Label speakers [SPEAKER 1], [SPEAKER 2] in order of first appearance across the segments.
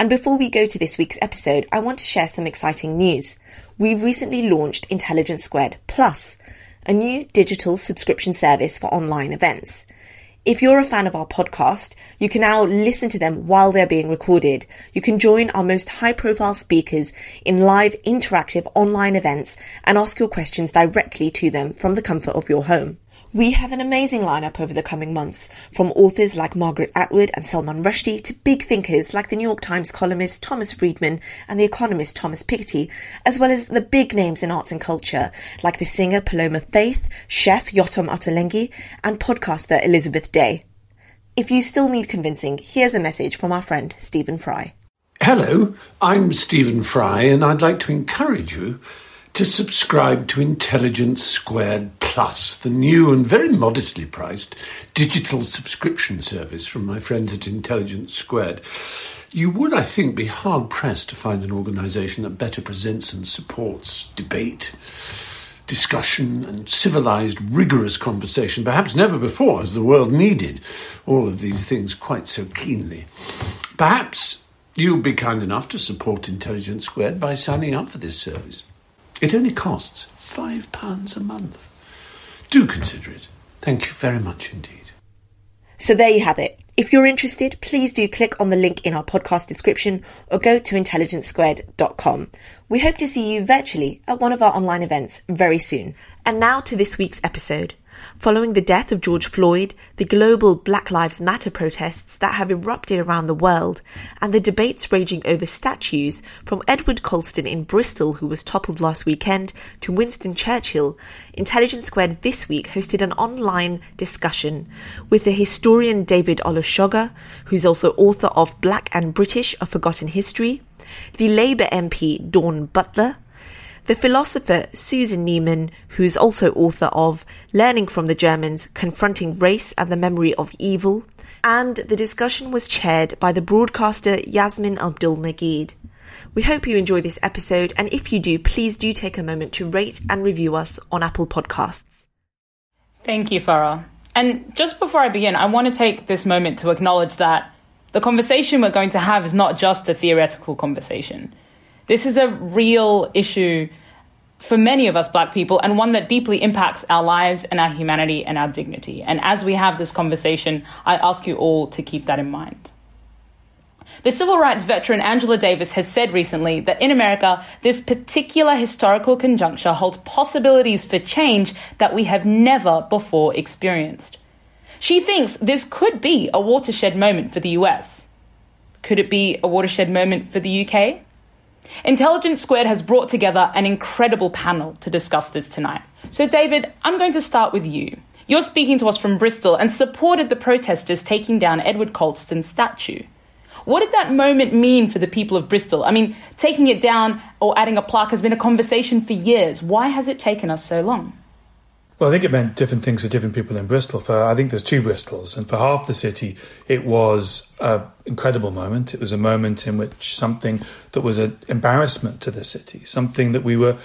[SPEAKER 1] And before we go to this week's episode, I want to share some exciting news. We've recently launched Intelligence Squared Plus, a new digital subscription service for online events. If you're a fan of our podcast, you can now listen to them while they're being recorded. You can join our most high profile speakers in live interactive online events and ask your questions directly to them from the comfort of your home. We have an amazing lineup over the coming months, from authors like Margaret Atwood and Salman Rushdie to big thinkers like the New York Times columnist Thomas Friedman and the economist Thomas Piketty, as well as the big names in arts and culture like the singer Paloma Faith, chef Yotam Ottolenghi, and podcaster Elizabeth Day. If you still need convincing, here's a message from our friend Stephen Fry.
[SPEAKER 2] Hello, I'm Stephen Fry, and I'd like to encourage you to subscribe to Intelligence Squared Plus, the new and very modestly priced digital subscription service from my friends at Intelligence Squared. You would, I think, be hard pressed to find an organisation that better presents and supports debate, discussion, and civilised, rigorous conversation. Perhaps never before has the world needed all of these things quite so keenly. Perhaps you'll be kind enough to support Intelligence Squared by signing up for this service. It only costs £5 a month. Do consider it. Thank you very much indeed.
[SPEAKER 1] So there you have it. If you're interested, please do click on the link in our podcast description or go to intelligencesquared.com. We hope to see you virtually at one of our online events very soon. And now to this week's episode. Following the death of George Floyd, the global Black Lives Matter protests that have erupted around the world, and the debates raging over statues from Edward Colston in Bristol, who was toppled last weekend, to Winston Churchill, Intelligence Squared this week hosted an online discussion with the historian David Olusoga, who's also author of Black and British, A Forgotten History, the Labour MP Dawn Butler, the philosopher Susan Neiman, who's also author of Learning from the Germans, Confronting Race and the Memory of Evil, and the discussion was chaired by the broadcaster Yassmin Abdel-Magied. We hope you enjoy this episode, and if you do, please do take a moment to rate and review us on Apple Podcasts.
[SPEAKER 3] Thank you, Farah. And just before I begin, I want to take this moment to acknowledge that the conversation we're going to have is not just a theoretical conversation. This is a real issue for many of us black people and one that deeply impacts our lives and our humanity and our dignity. And as we have this conversation, I ask you all to keep that in mind. The civil rights veteran Angela Davis has said recently that in America, this particular historical conjuncture holds possibilities for change that we have never before experienced. She thinks this could be a watershed moment for the US. Could it be a watershed moment for the UK? Intelligence Squared has brought together an incredible panel to discuss this tonight. So, David, I'm going to start with you. You're speaking to us from Bristol and supported the protesters taking down Edward Colston's statue. What did that moment mean for the people of Bristol? I mean, taking it down or adding a plaque has been a conversation for years. Why has it taken us so long?
[SPEAKER 4] Well, I think it meant different things for different people in Bristol. For I think there's two Bristols, and for half the city, it was an incredible moment. It was a moment in which something that was an embarrassment to the city, something that we were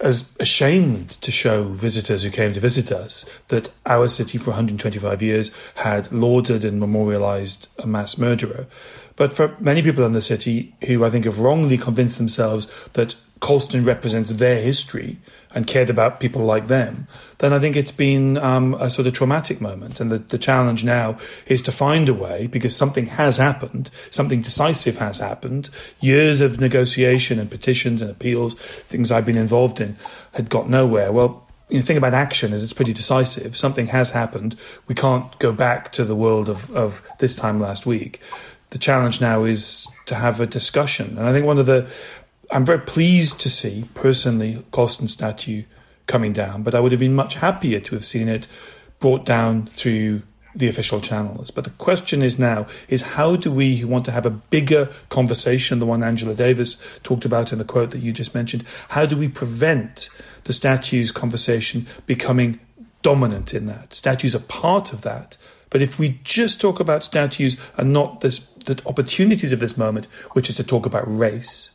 [SPEAKER 4] as ashamed to show visitors who came to visit us that our city for 125 years had lauded and memorialized a mass murderer. But for many people in the city who I think have wrongly convinced themselves that Colston represents their history and cared about people like them, then I think it's been um, a sort of traumatic moment. And the, the challenge now is to find a way, because something has happened, something decisive has happened. Years of negotiation and petitions and appeals, things I've been involved in, had got nowhere. Well, the thing about action is it's pretty decisive. Something has happened. We can't go back to the world of, of this time last week. The challenge now is to have a discussion. And I think one of the I'm very pleased to see, personally, Colston statue coming down, but I would have been much happier to have seen it brought down through the official channels. But the question is now is how do we who want to have a bigger conversation, the one Angela Davis talked about in the quote that you just mentioned, how do we prevent the statues conversation becoming dominant in that? Statues are part of that. But if we just talk about statues and not this, the opportunities of this moment, which is to talk about race,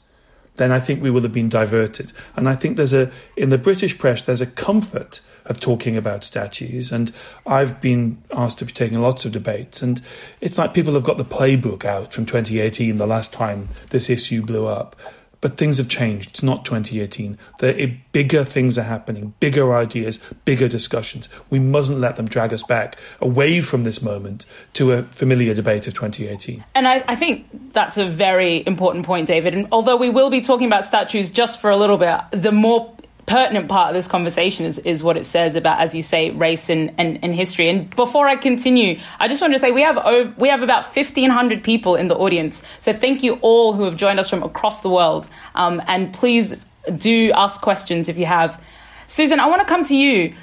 [SPEAKER 4] then I think we will have been diverted. And I think there's a, in the British press, there's a comfort of talking about statues. And I've been asked to be taking lots of debates. And it's like people have got the playbook out from 2018, the last time this issue blew up. But things have changed. It's not 2018. The bigger things are happening, bigger ideas, bigger discussions. We mustn't let them drag us back away from this moment to a familiar debate of 2018.
[SPEAKER 3] And I, I think that's a very important point, David. And although we will be talking about statues just for a little bit, the more pertinent part of this conversation is, is what it says about, as you say, race and, and, and history. And before I continue, I just wanted to say we have over, we have about 1,500 people in the audience. So thank you all who have joined us from across the world. Um, and please do ask questions if you have. Susan, I want to come to you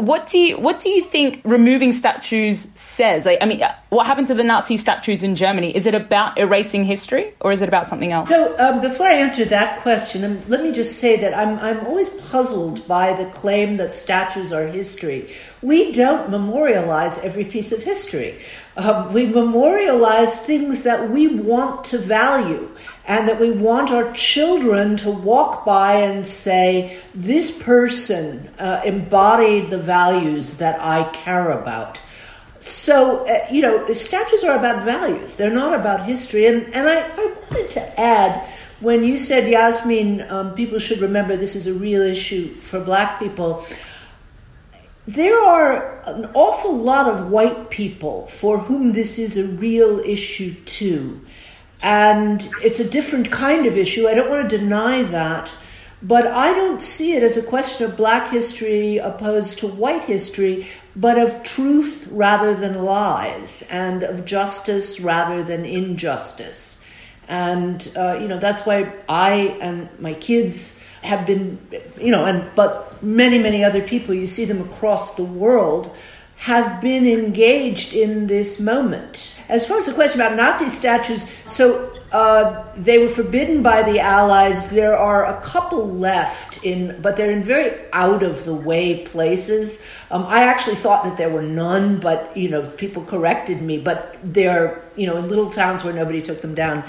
[SPEAKER 3] what do you what do you think removing statues says? Like, I mean, what happened to the Nazi statues in Germany? Is it about erasing history, or is it about something else?
[SPEAKER 5] So, um, before I answer that question, um, let me just say that I'm I'm always puzzled by the claim that statues are history. We don't memorialize every piece of history. Um, we memorialize things that we want to value and that we want our children to walk by and say, This person uh, embodied the values that I care about. So, uh, you know, statues are about values, they're not about history. And, and I, I wanted to add, when you said, Yassmin, um, people should remember this is a real issue for black people, there are an awful lot of white people for whom this is a real issue too. And it's a different kind of issue. I don't want to deny that. But I don't see it as a question of black history opposed to white history, but of truth rather than lies, and of justice rather than injustice. And, uh, you know, that's why I and my kids have been, you know, and but many, many other people, you see them across the world, have been engaged in this moment. As far as the question about Nazi statues, so uh, they were forbidden by the Allies. There are a couple left in, but they're in very out of the way places. Um, I actually thought that there were none, but you know, people corrected me. But they're you know in little towns where nobody took them down.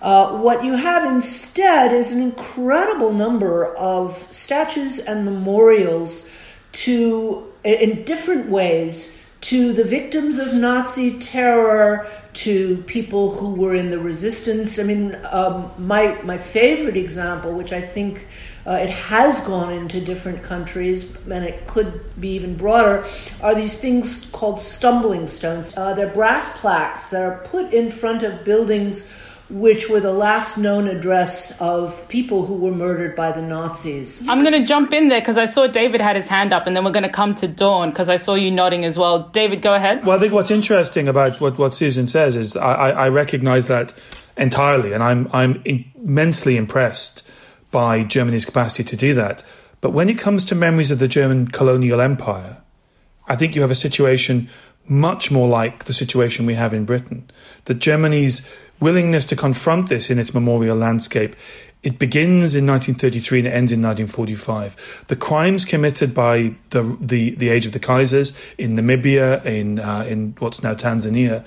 [SPEAKER 5] Uh, what you have instead is an incredible number of statues and memorials to, in different ways, to the victims of Nazi terror, to people who were in the resistance. I mean, um, my my favorite example, which I think uh, it has gone into different countries, and it could be even broader, are these things called stumbling stones. Uh, they're brass plaques that are put in front of buildings which were the last known address of people who were murdered by the Nazis.
[SPEAKER 3] I'm going to jump in there because I saw David had his hand up, and then we're going to come to Dawn because I saw you nodding as well. David, go ahead.
[SPEAKER 4] Well, I think what's interesting about what, what Susan says is I, I recognize that entirely, and I'm, I'm immensely impressed by Germany's capacity to do that. But when it comes to memories of the German colonial empire, I think you have a situation much more like the situation we have in Britain. That Germany's willingness to confront this in its memorial landscape. It begins in 1933 and it ends in 1945. The crimes committed by the the, the age of the Kaisers in Namibia, in uh, in what's now Tanzania,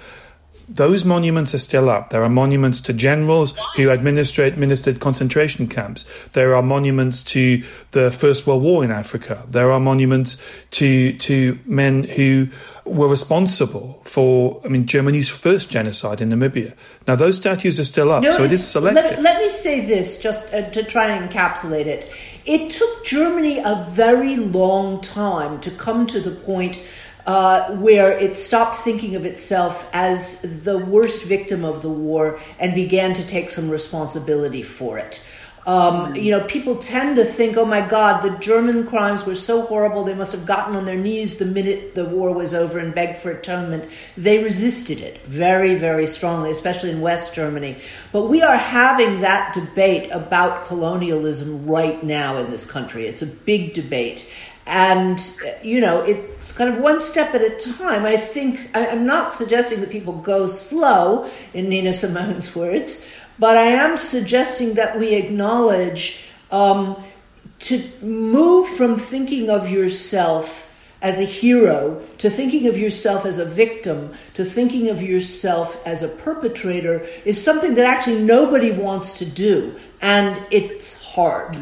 [SPEAKER 4] those monuments are still up. There are monuments to generals who administered concentration camps. There are monuments to the First World War in Africa. There are monuments to to men who were responsible for, I mean, Germany's first genocide in Namibia. Now, those statues are still up, no, so it is selective.
[SPEAKER 5] Let, let me say this just uh, to try and encapsulate it. It took Germany a very long time to come to the point uh, where it stopped thinking of itself as the worst victim of the war and began to take some responsibility for it. Um, you know, people tend to think, oh my God, the German crimes were so horrible, they must have gotten on their knees the minute the war was over and begged for atonement. They resisted it very, very strongly, especially in West Germany. But we are having that debate about colonialism right now in this country. It's a big debate. And, you know, it's kind of one step at a time. I think, I'm not suggesting that people go slow, in Nina Simone's words, but I am suggesting that we acknowledge um, to move from thinking of yourself as a hero to thinking of yourself as a victim to thinking of yourself as a perpetrator is something that actually nobody wants to do and it's hard.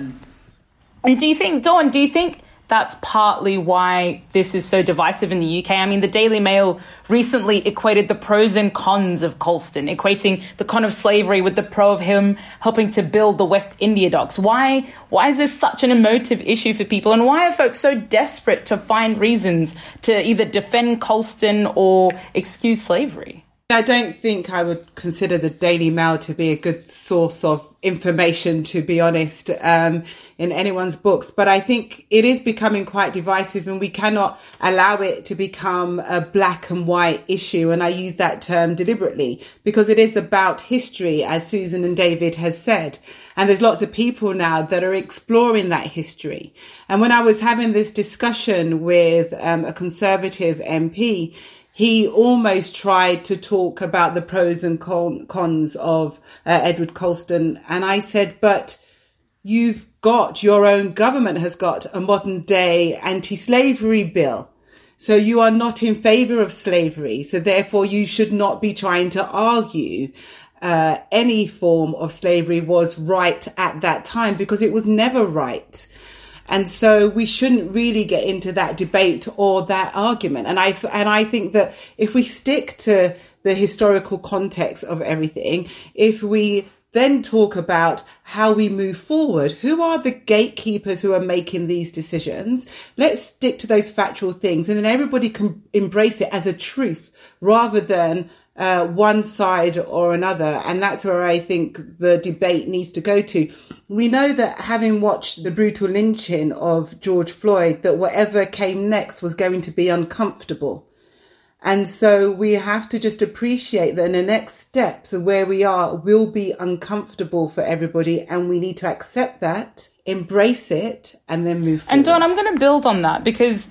[SPEAKER 3] And do you think, Dawn, do you think that's partly why this is so divisive in the UK. I mean, the Daily Mail recently equated the pros and cons of Colston, equating the con of slavery with the pro of him helping to build the West India docks. Why, why is this such an emotive issue for people? And why are folks so desperate to find reasons to either defend Colston or excuse slavery?
[SPEAKER 6] I don't think I would consider the Daily Mail to be a good source of information, to be honest, um, in anyone's books. But I think it is becoming quite divisive and we cannot allow it to become a black and white issue. And I use that term deliberately because it is about history, as Susan and David has said. And there's lots of people now that are exploring that history. And when I was having this discussion with um, a conservative MP, he almost tried to talk about the pros and cons of uh, Edward Colston. And I said, but you've got your own government has got a modern day anti-slavery bill. So you are not in favor of slavery. So therefore you should not be trying to argue uh, any form of slavery was right at that time because it was never right. And so we shouldn't really get into that debate or that argument. And I, and I think that if we stick to the historical context of everything, if we then talk about how we move forward. Who are the gatekeepers who are making these decisions? Let's stick to those factual things and then everybody can embrace it as a truth rather than uh, one side or another. And that's where I think the debate needs to go to. We know that having watched the brutal lynching of George Floyd, that whatever came next was going to be uncomfortable. And so we have to just appreciate that in the next steps of where we are will be uncomfortable for everybody. And we need to accept that, embrace it, and then move forward.
[SPEAKER 3] And Dawn, I'm going to build on that because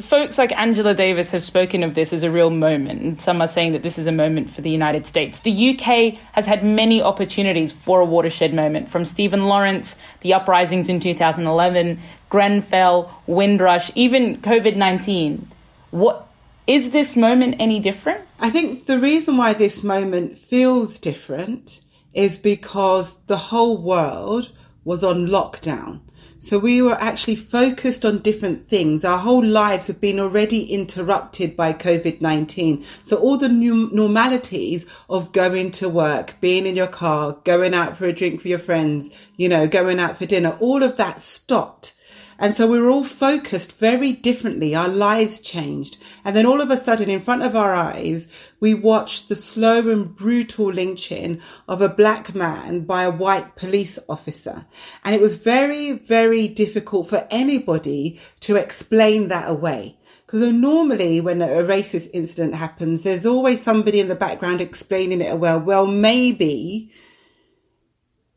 [SPEAKER 3] folks like Angela Davis have spoken of this as a real moment. and Some are saying that this is a moment for the United States. The UK has had many opportunities for a watershed moment, from Stephen Lawrence, the uprisings in 2011, Grenfell, Windrush, even COVID 19. What is this moment any different?
[SPEAKER 6] I think the reason why this moment feels different is because the whole world was on lockdown. So we were actually focused on different things. Our whole lives have been already interrupted by COVID-19. So all the new normalities of going to work, being in your car, going out for a drink for your friends, you know, going out for dinner, all of that stopped. And so we were all focused very differently. Our lives changed. And then all of a sudden, in front of our eyes, we watched the slow and brutal lynching of a black man by a white police officer. And it was very, very difficult for anybody to explain that away. Because uh, normally when a racist incident happens, there's always somebody in the background explaining it well. Well, maybe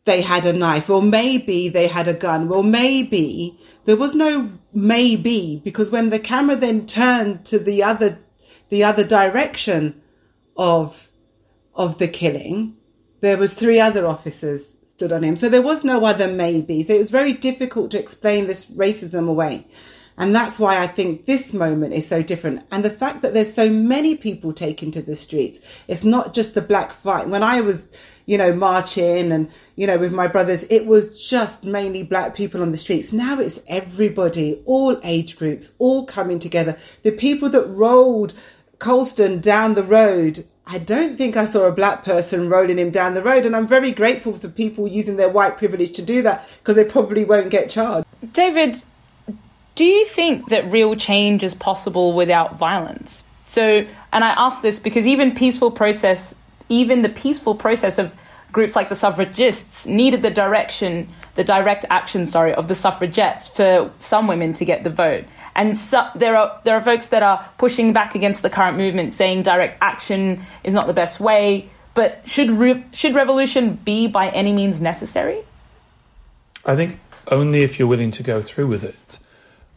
[SPEAKER 6] they had a knife, or maybe they had a gun, well, maybe there was no maybe because when the camera then turned to the other, the other direction of, of the killing, there was three other officers stood on him. So there was no other maybe. So it was very difficult to explain this racism away. And that's why I think this moment is so different. And the fact that there's so many people taken to the streets, it's not just the black fight. When I was you know, marching and, you know, with my brothers, it was just mainly black people on the streets. Now it's everybody, all age groups, all coming together. The people that rolled Colston down the road I don't think I saw a black person rolling him down the road. And I'm very grateful for people using their white privilege to do that because they probably won't get charged.
[SPEAKER 3] David, do you think that real change is possible without violence? So, and I ask this because even peaceful process, even the peaceful process of groups like the suffragists needed the direction, the direct action, sorry, of the suffragettes for some women to get the vote. And so, there are there are folks that are pushing back against the current movement, saying direct action is not the best way. But should re- should revolution be by any means necessary?
[SPEAKER 4] I think only if you're willing to go through with it.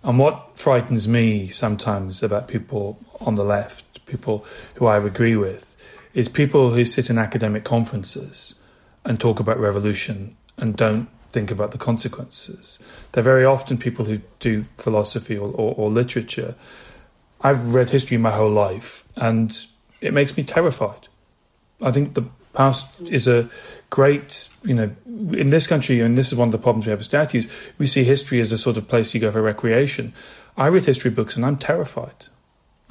[SPEAKER 4] And what frightens me sometimes about people on the left, people who I agree with, is people who sit in academic conferences and talk about revolution and don't think about the consequences. They're very often people who do philosophy or, or, or literature. I've read history my whole life and it makes me terrified. I think the past is a great, you know, in this country, and this is one of the problems we have with statues, we see history as a sort of place you go for recreation. I read history books and I'm terrified.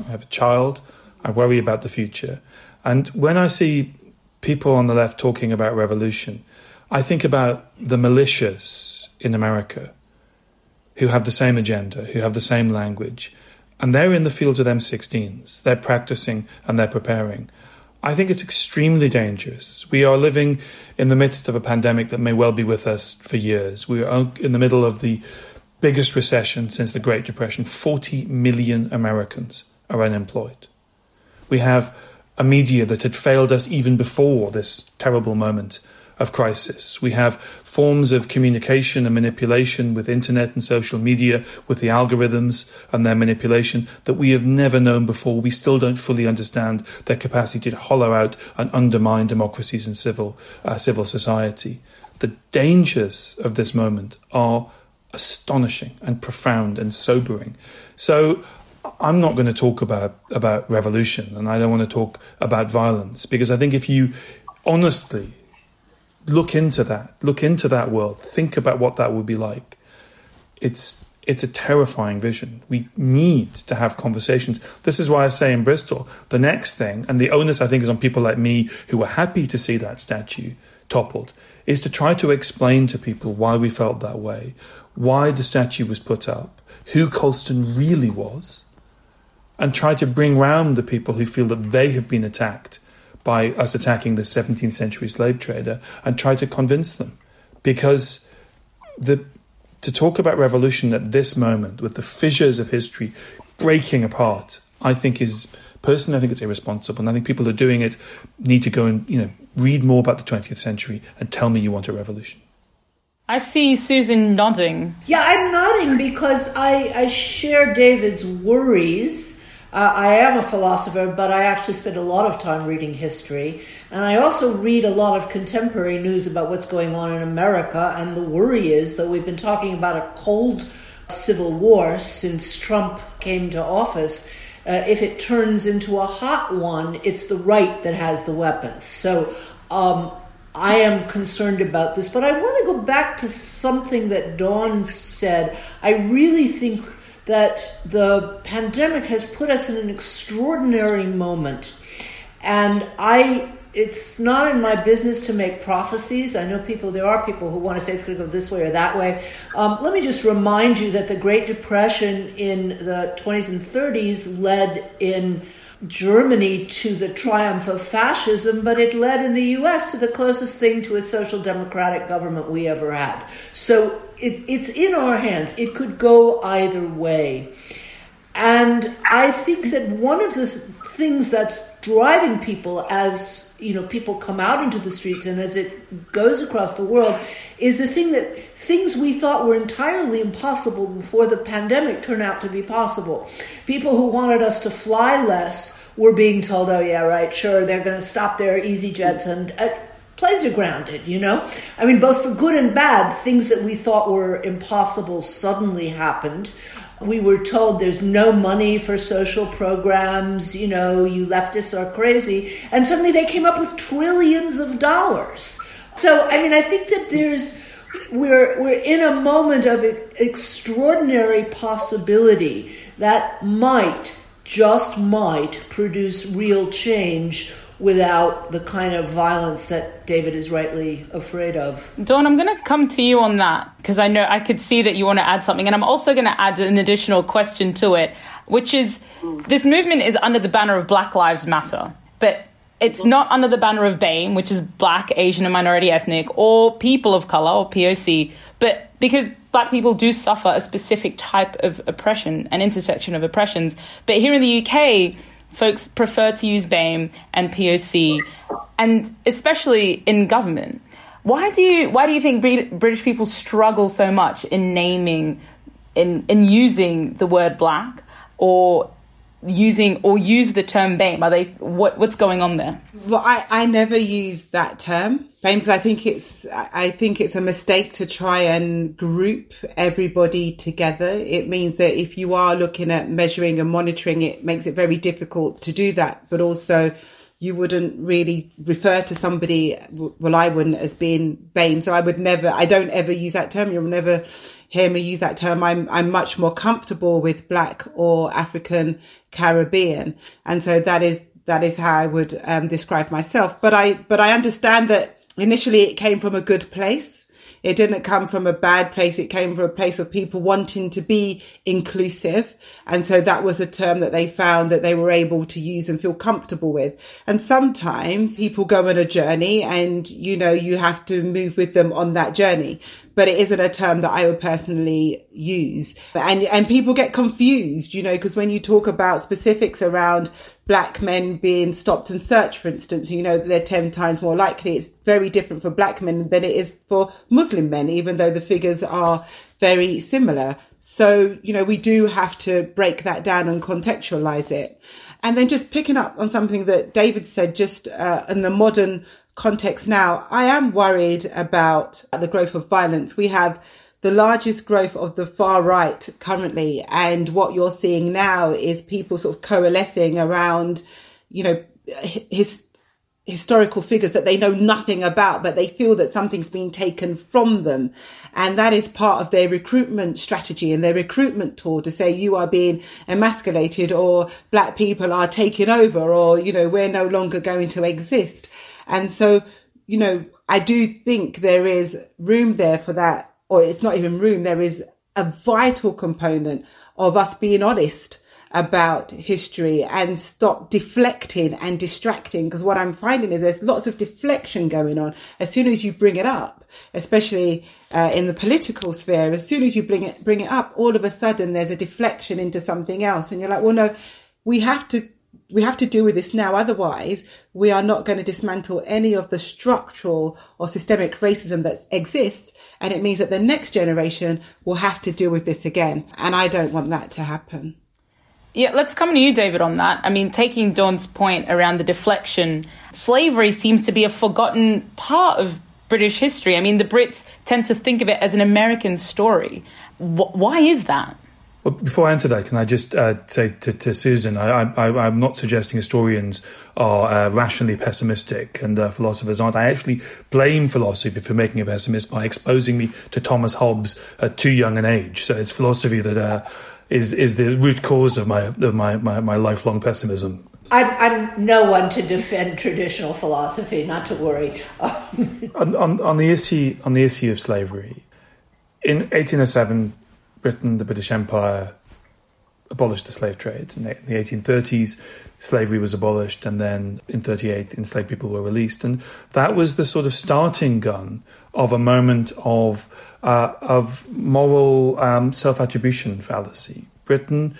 [SPEAKER 4] I have a child, I worry about the future. And when I see people on the left talking about revolution, I think about the militias in America who have the same agenda, who have the same language, and they're in the field with M16s. They're practicing and they're preparing. I think it's extremely dangerous. We are living in the midst of a pandemic that may well be with us for years. We are in the middle of the biggest recession since the Great Depression. 40 million Americans are unemployed. We have a media that had failed us even before this terrible moment of crisis. We have forms of communication and manipulation with internet and social media, with the algorithms and their manipulation that we have never known before. We still don't fully understand their capacity to hollow out and undermine democracies and civil uh, civil society. The dangers of this moment are astonishing and profound and sobering. So I'm not going to talk about about revolution, and I don't want to talk about violence because I think if you honestly look into that, look into that world, think about what that would be like. It's it's a terrifying vision. We need to have conversations. This is why I say in Bristol, the next thing, and the onus I think is on people like me who were happy to see that statue toppled, is to try to explain to people why we felt that way, why the statue was put up, who Colston really was, and try to bring round the people who feel that they have been attacked by us attacking the 17th century slave trader and try to convince them. Because the, to talk about revolution at this moment, with the fissures of history breaking apart, I think is personally, I think it's irresponsible. And I think people who are doing it need to go and you know read more about the 20th century and tell me you want a revolution.
[SPEAKER 3] I see Susan nodding.
[SPEAKER 5] Yeah, I'm nodding because I, I share David's worries uh, I am a philosopher, but I actually spend a lot of time reading history. And I also read a lot of contemporary news about what's going on in America. And the worry is that we've been talking about a cold civil war since Trump came to office. Uh, if it turns into a hot one, it's the right that has the weapons. So um, I am concerned about this. But I want to go back to something that Dawn said. I really think that the pandemic has put us in an extraordinary moment. And I it's not in my business to make prophecies. I know people, there are people who want to say it's going to go this way or that way. Um, let me just remind you that the Great Depression in the 20s and 30s led in Germany to the triumph of fascism, but it led in the US to the closest thing to a social democratic government we ever had. So it, it's in our hands. It could go either way. And I think that one of the th- things that's driving people as you know people come out into the streets and as it goes across the world is the thing that things we thought were entirely impossible before the pandemic turn out to be possible. People who wanted us to fly less were being told, "Oh yeah, right, sure, they're going to stop their easy jets and." Uh, planes are grounded, you know? I mean, both for good and bad, things that we thought were impossible suddenly happened. We were told there's no money for social programs, you know, you leftists are crazy. And suddenly they came up with trillions of dollars. So, I mean, I think that there's, we're, we're in a moment of extraordinary possibility that might, just might, produce real change without the kind of violence that David is rightly afraid of.
[SPEAKER 3] Dawn, I'm going to come to you on that because I know I could see that you want to add something, and I'm also going to add an additional question to it, which is this movement is under the banner of Black Lives Matter, but it's mm-hmm. not under the banner of BAME, which is Black, Asian, and Minority Ethnic, or People of Color, or POC, but because Black people do suffer a specific type of oppression, an intersection of oppressions. But here in the UK, folks prefer to use BAME and POC, and especially in government. Why do you why do you think British people struggle so much in naming in in using the word black or using or use the term BAME? Are they what what's going on there?
[SPEAKER 6] Well, I, I never use that term BAME because I think it's I think it's a mistake to try and group everybody together. It means that if you are looking at measuring and monitoring, it makes it very difficult to do that. But also, you wouldn't really refer to somebody. Well, I wouldn't as being BAME, so I would never. I don't ever use that term. You'll never hear me use that term. I'm, I'm much more comfortable with black or African Caribbean. And so that is, that is how I would um, describe myself. But I, but I understand that initially it came from a good place. It didn't come from a bad place. It came from a place of people wanting to be inclusive. And so that was a term that they found that they were able to use and feel comfortable with. And sometimes people go on a journey and, you know, you have to move with them on that journey but it isn't a term that I would personally use. And, and people get confused, you know, because when you talk about specifics around black men being stopped and searched, for instance, you know, they're 10 times more likely. It's very different for black men than it is for Muslim men, even though the figures are very similar. So, you know, we do have to break that down and contextualize it. And then just picking up on something that David said, just uh, in the modern context now, I am worried about the growth of violence. We have the largest growth of the far right currently. And what you're seeing now is people sort of coalescing around, you know, his historical figures that they know nothing about, but they feel that something's been taken from them. And that is part of their recruitment strategy and their recruitment tool to say you are being emasculated or black people are taking over or, you know, we're no longer going to exist. And so, you know, I do think there is room there for that, or it's not even room. There is a vital component of us being honest about history and stop deflecting and distracting. Because what I'm finding is there's lots of deflection going on. As soon as you bring it up, especially uh, in the political sphere, as soon as you bring it, bring it up, all of a sudden there's a deflection into something else. And you're like, well, no, we have to we have to deal with this now. Otherwise, we are not going to dismantle any of the structural or systemic racism that exists. And it means that the next generation will have to deal with this again. And I don't want that to happen.
[SPEAKER 3] Yeah, let's come to you, David, on that. I mean, taking Dawn's point around the deflection, slavery seems to be a forgotten part of British history. I mean, the Brits tend to think of it as an American story. why is that?
[SPEAKER 4] Well, before I answer that, can I just uh, say to, to Susan, I, am not suggesting historians are uh, rationally pessimistic and uh, philosophers aren't. I actually blame philosophy for making a pessimist by exposing me to Thomas Hobbes at too young an age. So it's philosophy that uh, is is the root cause of my of my, my, my lifelong pessimism.
[SPEAKER 5] I'm, I'm, no one to defend traditional philosophy. Not to worry.
[SPEAKER 4] on, on, on the issue on the issue of slavery, in 1807 Britain, the British Empire, abolished the slave trade. In the, 1830s, slavery was abolished, and then in 38, enslaved people were released. And that was the sort of starting gun of a moment of, uh, of moral um, self attribution fallacy. Britain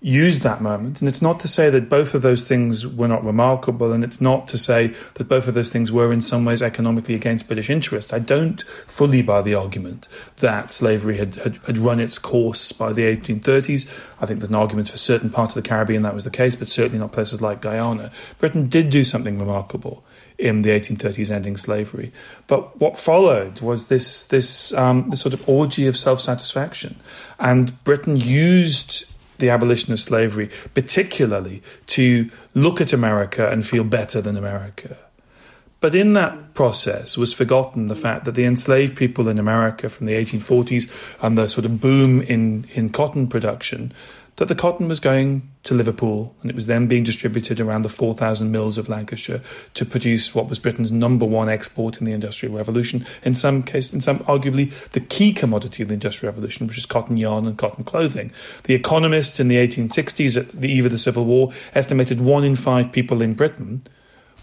[SPEAKER 4] used that moment. And it's not to say that both of those things were not remarkable, and it's not to say that both of those things were in some ways economically against British interest. I don't fully buy the argument that slavery had, had, had run its course by the 1830s. I think there's an argument for certain parts of the Caribbean that was the case, but certainly not places like Guyana. Britain did do something remarkable in the 1830s ending slavery. But what followed was this, this, um, this sort of orgy of self satisfaction. And Britain used the abolition of slavery, particularly to look at America and feel better than America. But in that process was forgotten the fact that the enslaved people in America from the 1840s and the sort of boom in, in cotton production, that the cotton was going to Liverpool and it was then being distributed around the 4,000 mills of Lancashire to produce what was Britain's number one export in the Industrial Revolution. In some cases, in some arguably the key commodity of the Industrial Revolution, which is cotton yarn and cotton clothing. The Economist in the 1860s, at the eve of the Civil War, estimated one in five people in Britain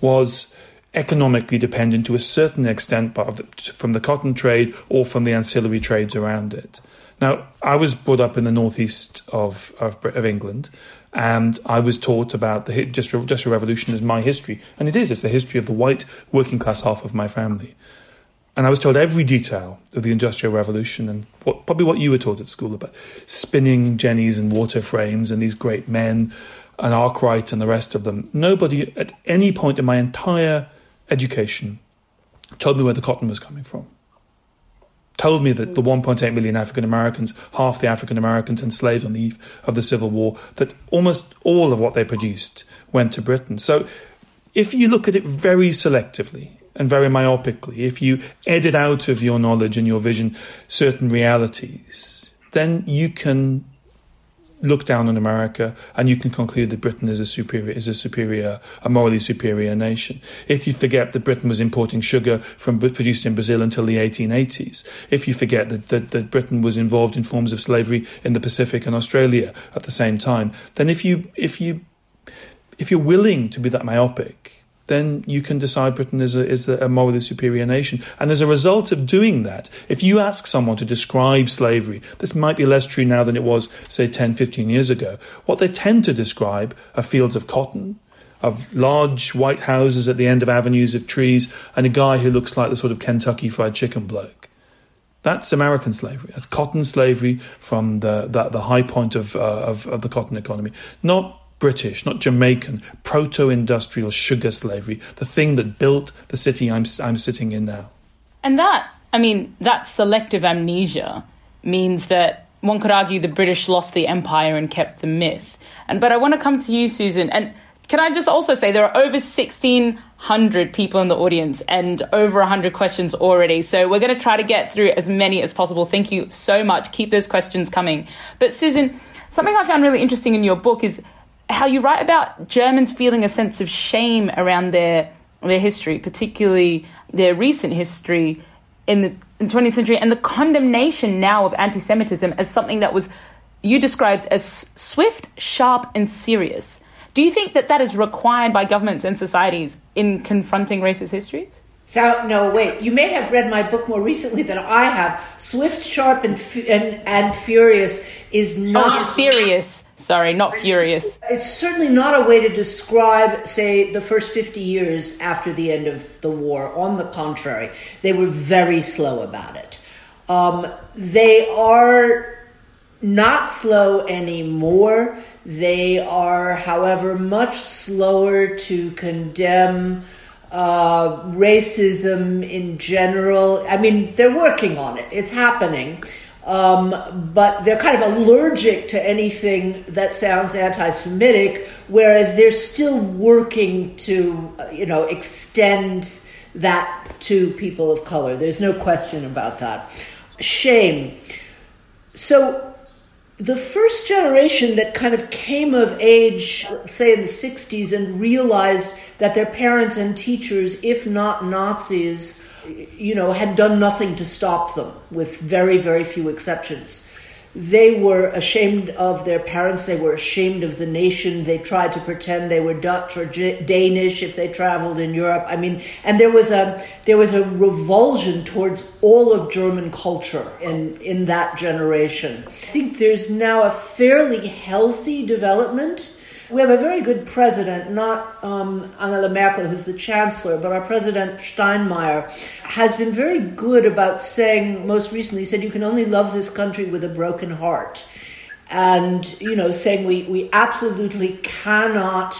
[SPEAKER 4] was economically dependent to a certain extent from the cotton trade or from the ancillary trades around it. Now, I was brought up in the northeast of, of, of England, and I was taught about the Industrial, Industrial Revolution as my history. And it is, it's the history of the white working class half of my family. And I was told every detail of the Industrial Revolution and what, probably what you were taught at school about spinning jennies and water frames and these great men and Arkwright and the rest of them. Nobody at any point in my entire education told me where the cotton was coming from told me that the 1.8 million African Americans, half the African Americans enslaved on the eve of the Civil War, that almost all of what they produced went to Britain. So if you look at it very selectively and very myopically, if you edit out of your knowledge and your vision certain realities, then you can look down on America and you can conclude that Britain is a superior, is a superior, a morally superior nation. If you forget that Britain was importing sugar from produced in Brazil until the 1880s, if you forget that, that, that Britain was involved in forms of slavery in the Pacific and Australia at the same time, then if you if you if you're willing to be that myopic, then you can decide Britain is a, is a morally superior nation. And as a result of doing that, if you ask someone to describe slavery, this might be less true now than it was, say, 10, 15 years ago. What they tend to describe are fields of cotton, of large white houses at the end of avenues of trees, and a guy who looks like the sort of Kentucky Fried Chicken bloke. That's American slavery. That's cotton slavery from the, the, the high point of, uh, of, of the cotton economy. Not British, not Jamaican, proto industrial sugar slavery, the thing that built the city I'm, I'm sitting in now.
[SPEAKER 3] And that, I mean, that selective amnesia means that one could argue the British lost the empire and kept the myth. And But I want to come to you, Susan. And can I just also say there are over 1,600 people in the audience and over 100 questions already. So we're going to try to get through as many as possible. Thank you so much. Keep those questions coming. But Susan, something I found really interesting in your book is how you write about Germans feeling a sense of shame around their their history, particularly their recent history in the, in 20th century, and the condemnation now of anti-Semitism as something that was you described as swift, sharp, and serious. Do you think that that is required by governments and societies in confronting racist histories?
[SPEAKER 5] So no, wait. You may have read my book more recently than I have. Swift, sharp, and and, and furious is not
[SPEAKER 3] oh, serious. Sorry, not furious.
[SPEAKER 5] It's certainly not a way to describe, say, the first 50 years after the end of the war. On the contrary, they were very slow about it. Um, they are not slow anymore. They are, however, much slower to condemn uh, racism in general. I mean, they're working on it, it's happening. Um, but they're kind of allergic to anything that sounds anti-Semitic, whereas they're still working to, uh, you know, extend that to people of color. There's no question about that. Shame. So the first generation that kind of came of age, say in the 60s, and realized that their parents and teachers, if not Nazis, you know, had done nothing to stop them, with very, very few exceptions. They were ashamed of their parents. They were ashamed of the nation. They tried to pretend they were Dutch or J- Danish if they traveled in Europe. I mean, and there was a there was a revulsion towards all of German culture in in that generation. I think there's now a fairly healthy development we have a very good president, not um, Angela Merkel, who's the chancellor, but our president Steinmeier has been very good about saying, most recently, he said, you can only love this country with a broken heart. And, you know, saying we, we absolutely cannot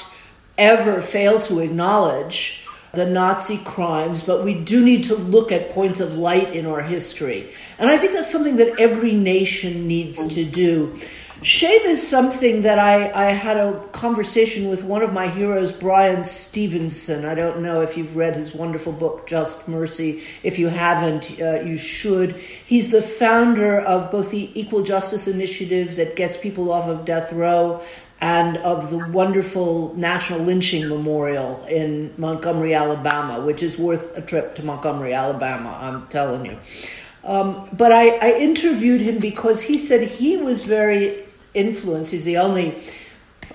[SPEAKER 5] ever fail to acknowledge the Nazi crimes, but we do need to look at points of light in our history. And I think that's something that every nation needs to do. Shame is something that I, I had a conversation with one of my heroes, Bryan Stevenson. I don't know if you've read his wonderful book, Just Mercy. If you haven't, uh, you should. He's the founder of both the Equal Justice Initiative that gets people off of death row and of the wonderful National Lynching Memorial in Montgomery, Alabama, which is worth a trip to Montgomery, Alabama, I'm telling you. Um, but I, I interviewed him because he said he was very influenced. He's the only,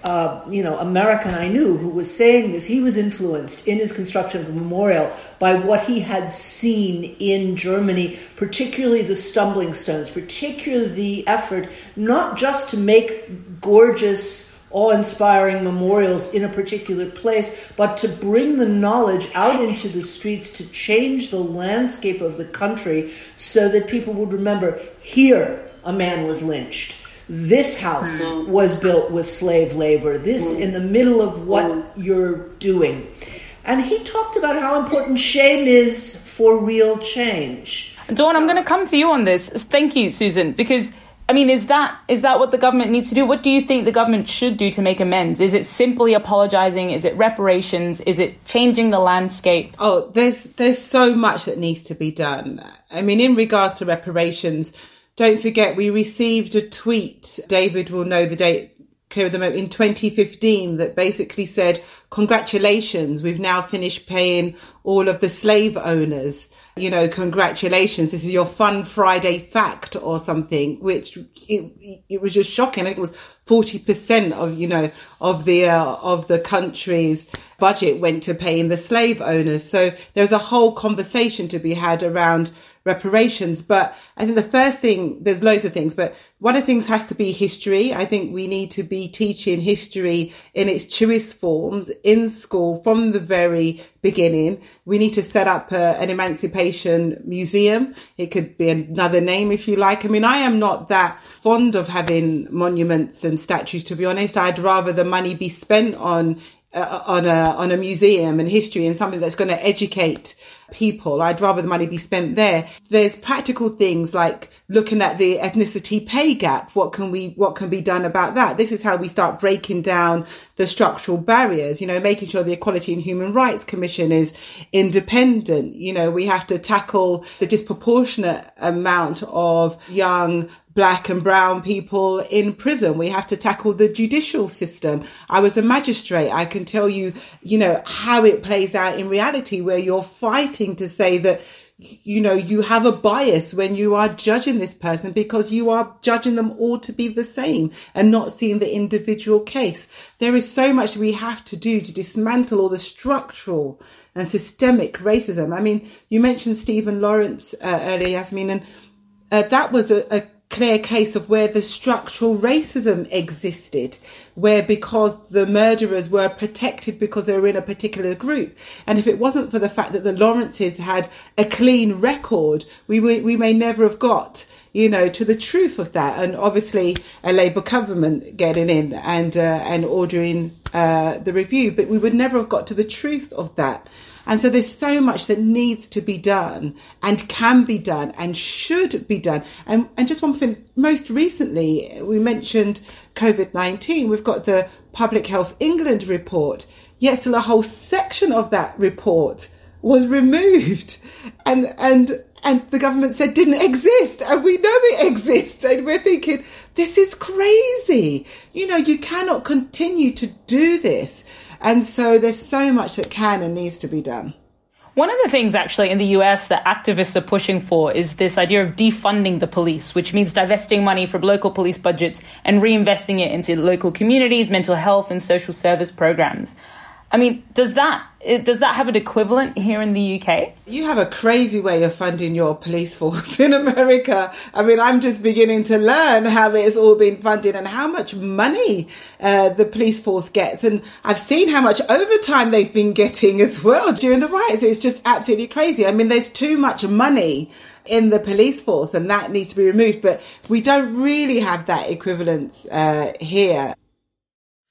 [SPEAKER 5] uh, you know, American I knew who was saying this. He was influenced in his construction of the memorial by what he had seen in Germany, particularly the stumbling stones, particularly the effort not just to make gorgeous awe-inspiring memorials in a particular place, but to bring the knowledge out into the streets to change the landscape of the country so that people would remember here a man was lynched this house mm-hmm. was built with slave labor. This mm-hmm. in the middle of what mm-hmm. you're doing. And he talked about how important shame is for real change.
[SPEAKER 3] Dawn, I'm going to come to you on this. Thank you, Susan, because I mean, is that is that what the government needs to do? What do you think the government should do to make amends? Is it simply apologizing? Is it reparations? Is it changing the landscape?
[SPEAKER 6] Oh, there's there's so much that needs to be done. I mean, in regards to reparations, don't forget, we received a tweet. David will know the date clear of the moment in 2015 that basically said, congratulations, we've now finished paying all of the slave owners. You know, congratulations. This is your fun Friday fact or something, which it, it was just shocking. I think it was 40% of, you know, of the, uh, of the country's budget went to paying the slave owners. So there's a whole conversation to be had around reparations. But I think the first thing, there's loads of things, but one of the things has to be history. I think we need to be teaching history in its truest forms in school from the very beginning. We need to set up a, an emancipation museum. It could be another name if you like. I mean, I am not that fond of having monuments and statues, to be honest. I'd rather the money be spent on uh, on a on a museum and history and something that's going to educate people. I'd rather the money be spent there. There's practical things like looking at the ethnicity pay gap. What can we, what can be done about that? This is how we start breaking down the structural barriers, you know, making sure the Equality and Human Rights Commission is independent. You know, we have to tackle the disproportionate amount of young black and brown people in prison. We have to tackle the judicial system. I was a magistrate. I can tell you, you know, how it plays out in reality where you're fighting to say that you know, you have a bias when you are judging this person because you are judging them all to be the same and not seeing the individual case. There is so much we have to do to dismantle all the structural and systemic racism. I mean, you mentioned Stephen Lawrence uh, earlier, Yassmin, and uh, that was a, a clear case of where the structural racism existed, where because the murderers were protected because they were in a particular group. And if it wasn't for the fact that the Lawrences had a clean record, we, we may never have got, you know, to the truth of that. And obviously a Labour government getting in and, uh, and ordering, uh, the review, but we would never have got to the truth of that. And so there's so much that needs to be done and can be done and should be done. And, and just one thing, most recently, we mentioned COVID 19. We've got the Public Health England report, yet still a whole section of that report was removed. And, and, and the government said didn't exist and we know it exists and we're thinking this is crazy you know you cannot continue to do this and so there's so much that can and needs to be done.
[SPEAKER 3] One of the things actually in the US that activists are pushing for is this idea of defunding the police, which means divesting money from local police budgets and reinvesting it into local communities, mental health, and social service programs. I mean, does that does that have an equivalent here in the UK?
[SPEAKER 6] You have a crazy way of funding your police force in America. I mean, I'm just beginning to learn how it's all been funded and how much money uh, the police force gets. And I've seen how much overtime they've been getting as well during the riots. It's just absolutely crazy. I mean, there's too much money in the police force and that needs to be removed. But we don't really have that equivalence uh, here.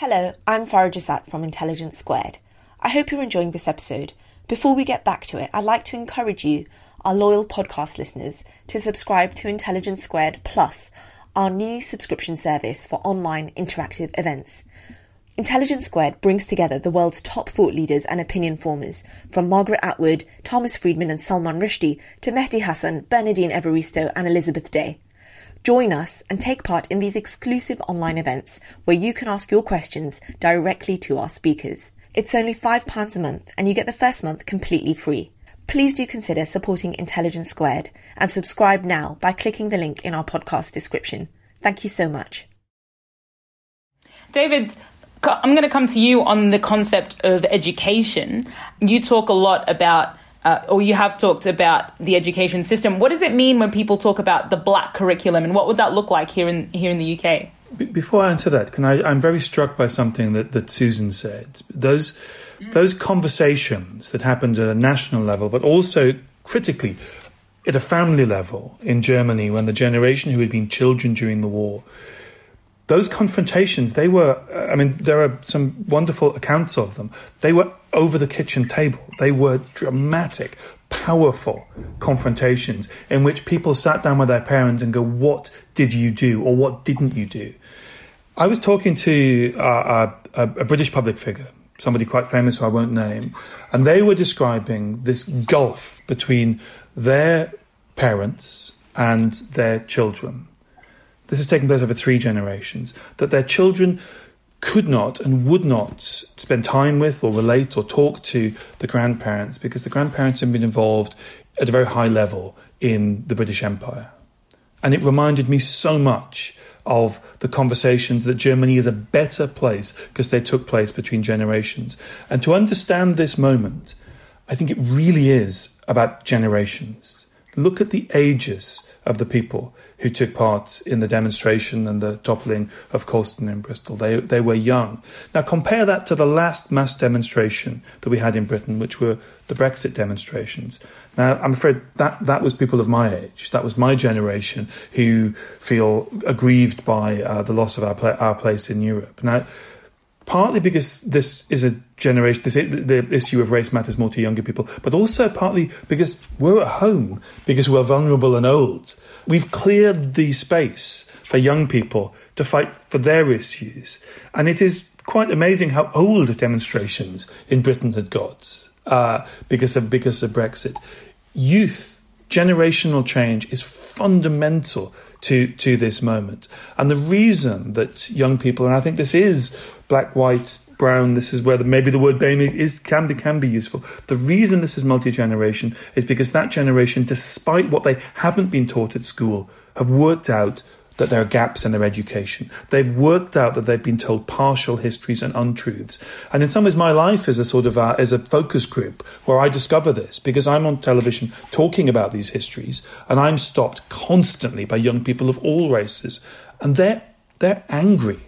[SPEAKER 1] Hello, I'm Farah Jassat from Intelligence Squared. I hope you're enjoying this episode. Before we get back to it, I'd like to encourage you, our loyal podcast listeners, to subscribe to Intelligence Squared Plus, our new subscription service for online interactive events. Intelligence Squared brings together the world's top thought leaders and opinion formers, from Margaret Atwood, Thomas Friedman, and Salman Rushdie to Mehdi Hasan, Bernardine Evaristo, and Elizabeth Day. Join us and take part in these exclusive online events where you can ask your questions directly to our speakers. It's only £5 a month and you get the first month completely free. Please do consider supporting Intelligence Squared and subscribe now by clicking the link in our podcast description. Thank you so much.
[SPEAKER 3] David, I'm going to come to you on the concept of education. You talk a lot about uh, or you have talked about the education system. What does it mean when people talk about the black curriculum, and what would that look like here in here in the UK?
[SPEAKER 4] Before I answer that, can I? I'm very struck by something that, that Susan said. Those those conversations that happened at a national level, but also critically at a family level in Germany, when the generation who had been children during the war those confrontations, they were, I mean, there are some wonderful accounts of them. They were over the kitchen table. They were dramatic, powerful confrontations in which people sat down with their parents and go, What did you do? or What didn't you do? I was talking to uh, a, a British public figure, somebody quite famous who I won't name, and they were describing this gulf between their parents and their children this has taken place over three generations, that their children could not and would not spend time with or relate or talk to the grandparents because the grandparents had been involved at a very high level in the British Empire. And it reminded me so much of the conversations that Germany is a better place because they took place between generations. And to understand this moment, I think it really is about generations. Look at the ages of the people who took part in the demonstration and the toppling of Colston in Bristol. They, they were young. Now, compare that to the last mass demonstration that we had in Britain, which were the Brexit demonstrations. Now, I'm afraid that, that was people of my age. That was my generation who feel aggrieved by uh, the loss of our, pla- our place in Europe. Now, partly because this is a generation, this, the issue of race matters more to younger people, but also partly because we're at home, because we're vulnerable and old. We've cleared the space for young people to fight for their issues. And it is quite amazing how old demonstrations in Britain had got uh, because, of, because of Brexit. Youth, generational change is fundamental to, to this moment. And the reason that young people, and I think this is black, white, Brown, this is where the, maybe the word BAME is can be can be useful. The reason this is multi generation is because that generation, despite what they haven't been taught at school, have worked out that there are gaps in their education. They've worked out that they've been told partial histories and untruths. And in some ways, my life is a sort of a, is a focus group where I discover this because I'm on television talking about these histories, and I'm stopped constantly by young people of all races, and they're they're angry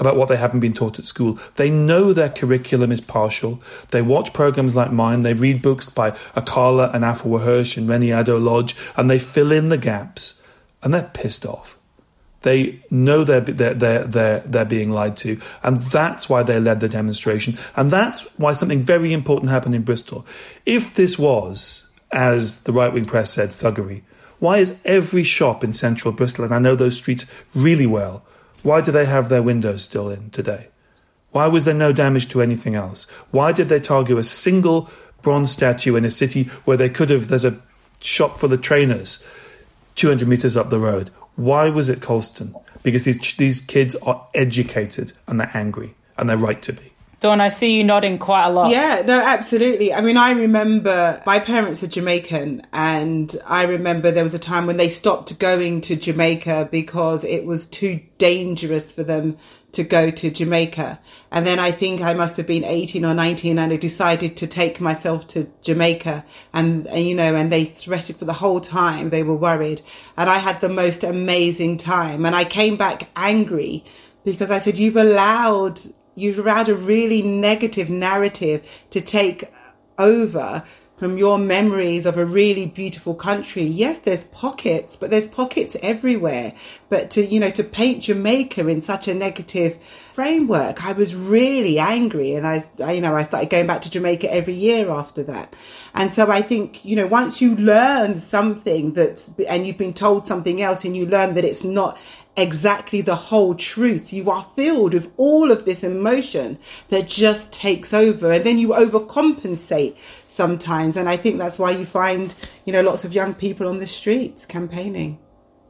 [SPEAKER 4] about what they haven't been taught at school. They know their curriculum is partial. They watch programs like mine. They read books by Akala and Afua Hirsch and Reni Eddo-Lodge, and they fill in the gaps, and they're pissed off. They know they're, they're, they're, they're, they're being lied to. And that's why they led the demonstration. And that's why something very important happened in Bristol. If this was, as the right wing press said, thuggery, why is every shop in central Bristol, and I know those streets really well, why do they have their windows still in today? Why was there no damage to anything else? Why did they target a single bronze statue in a city where they could have, there's a shop for the trainers 200 metres up the road? Why was it Colston? Because these these kids are educated and they're angry and they're right to be.
[SPEAKER 3] Dawn, I see you nodding quite a lot.
[SPEAKER 6] Yeah, no, absolutely. I mean, I remember my parents are Jamaican, and I remember there was a time when they stopped going to Jamaica because it was too dangerous for them to go to Jamaica. And then I think I must have been 18 or 19 and I decided to take myself to Jamaica and, you know, and they threatened for the whole time. They were worried and I had the most amazing time and I came back angry because I said, you've allowed, you've allowed a really negative narrative to take over from your memories of a really beautiful country. Yes, there's pockets, but there's pockets everywhere. But to, you know, to paint Jamaica in such a negative framework, I was really angry. And I, you know, I started going back to Jamaica every year after that. And so I think, you know, once you learn something that's, and you've been told something else and you learn that it's not exactly the whole truth. You are filled with all of this emotion that just takes over and then you overcompensate sometimes. And I think that's why you find, you know, lots of young people on the streets campaigning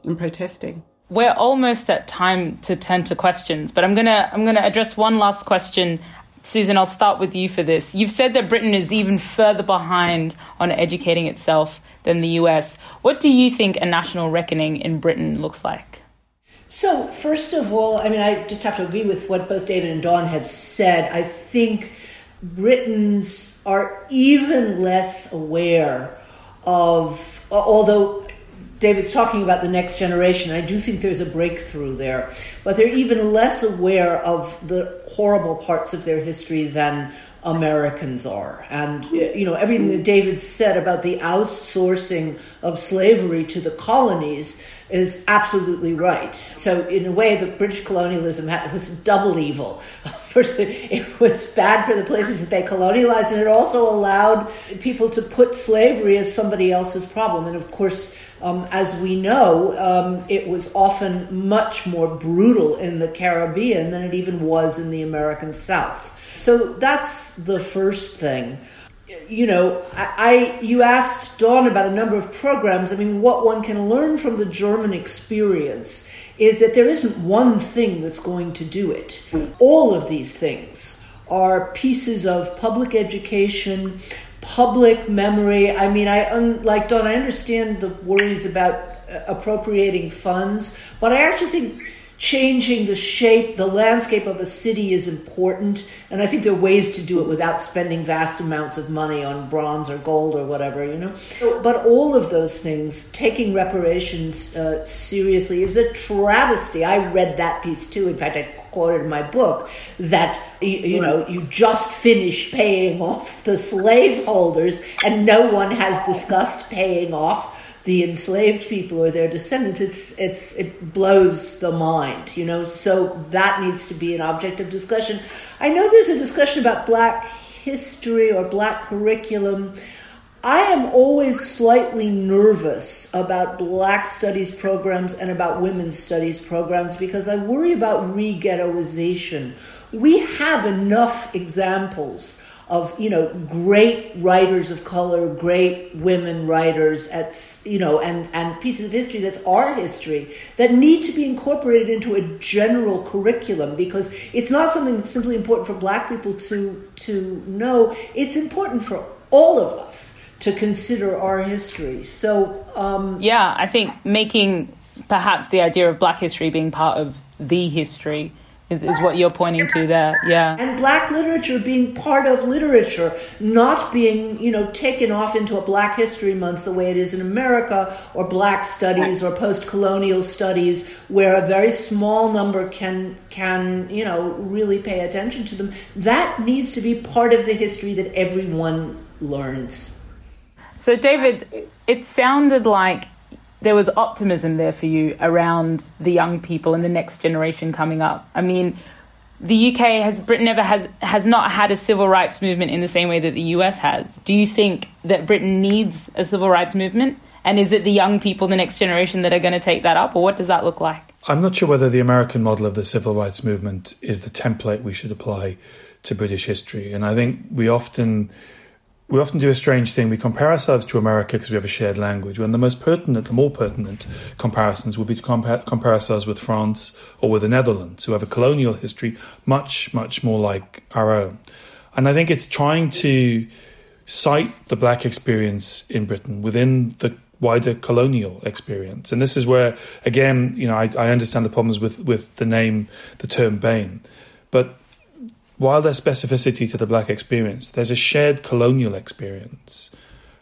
[SPEAKER 6] and protesting.
[SPEAKER 3] We're almost at time to turn to questions, but I'm gonna I'm gonna address one last question. Susan, I'll start with you for this. You've said that Britain is even further behind on educating itself than the US. What do you think a national reckoning in Britain looks like?
[SPEAKER 5] So, first of all, I mean, I just have to agree with what both David and Dawn have said. I think Britons are even less aware of, although David's talking about the next generation, I do think there's a breakthrough there, but they're even less aware of the horrible parts of their history than Americans are. And, you know, everything that David said about the outsourcing of slavery to the colonies is absolutely right. So, in a way, the British colonialism was double evil. First, it was bad for the places that they colonialized, and it also allowed people to put slavery as somebody else's problem. And of course, um, as we know, um, it was often much more brutal in the Caribbean than it even was in the American South. So that's the first thing you know, I, I, you asked Dawn about a number of programs. I mean, what one can learn from the German experience is that there isn't one thing that's going to do it. All of these things are pieces of public education, public memory. I mean, I like Dawn. I understand the worries about uh, appropriating funds, but I actually think changing the shape, the landscape of a city is important. And I think there are ways to do it without spending vast amounts of money on bronze or gold or whatever, you know. So, but all of those things, taking reparations uh, seriously, is a travesty. I read that piece too. In fact, I quoted in my book that you, you know you just finished paying off the slaveholders, and no one has discussed paying off the enslaved people or their descendants, it's it's it blows the mind, you know. So that needs to be an object of discussion. I know there's a discussion about black history or black curriculum. I am always slightly nervous about black studies programs and about women's studies programs because I worry about re ghettoization. We have enough examples of you know great writers of color, great women writers at you know and and pieces of history that's our history that need to be incorporated into a general curriculum because it's not something that's simply important for black people to to know. It's important for all of us to consider our history. So um,
[SPEAKER 3] yeah, I think making perhaps the idea of black history being part of the history is, is what you're pointing to there. Yeah.
[SPEAKER 5] And black literature being part of literature, not being, you know, taken off into a black history month the way it is in America, or black studies or post colonial studies, where a very small number can can, you know, really pay attention to them. That needs to be part of the history that everyone learns.
[SPEAKER 3] So David, it sounded like there was optimism there for you around the young people and the next generation coming up. I mean, the UK has Britain never has has not had a civil rights movement in the same way that the US has. Do you think that Britain needs a civil rights movement? And is it the young people, the next generation, that are going to take that up, or what does that look like?
[SPEAKER 4] I'm not sure whether the American model of the civil rights movement is the template we should apply to British history. And I think we often we often do a strange thing. We compare ourselves to America because we have a shared language. When the most pertinent, the more pertinent comparisons would be to compare, compare ourselves with France or with the Netherlands, who have a colonial history much, much more like our own. And I think it's trying to cite the black experience in Britain within the wider colonial experience. And this is where, again, you know, I, I understand the problems with, with the name, the term BAME. But while there's specificity to the black experience, there's a shared colonial experience.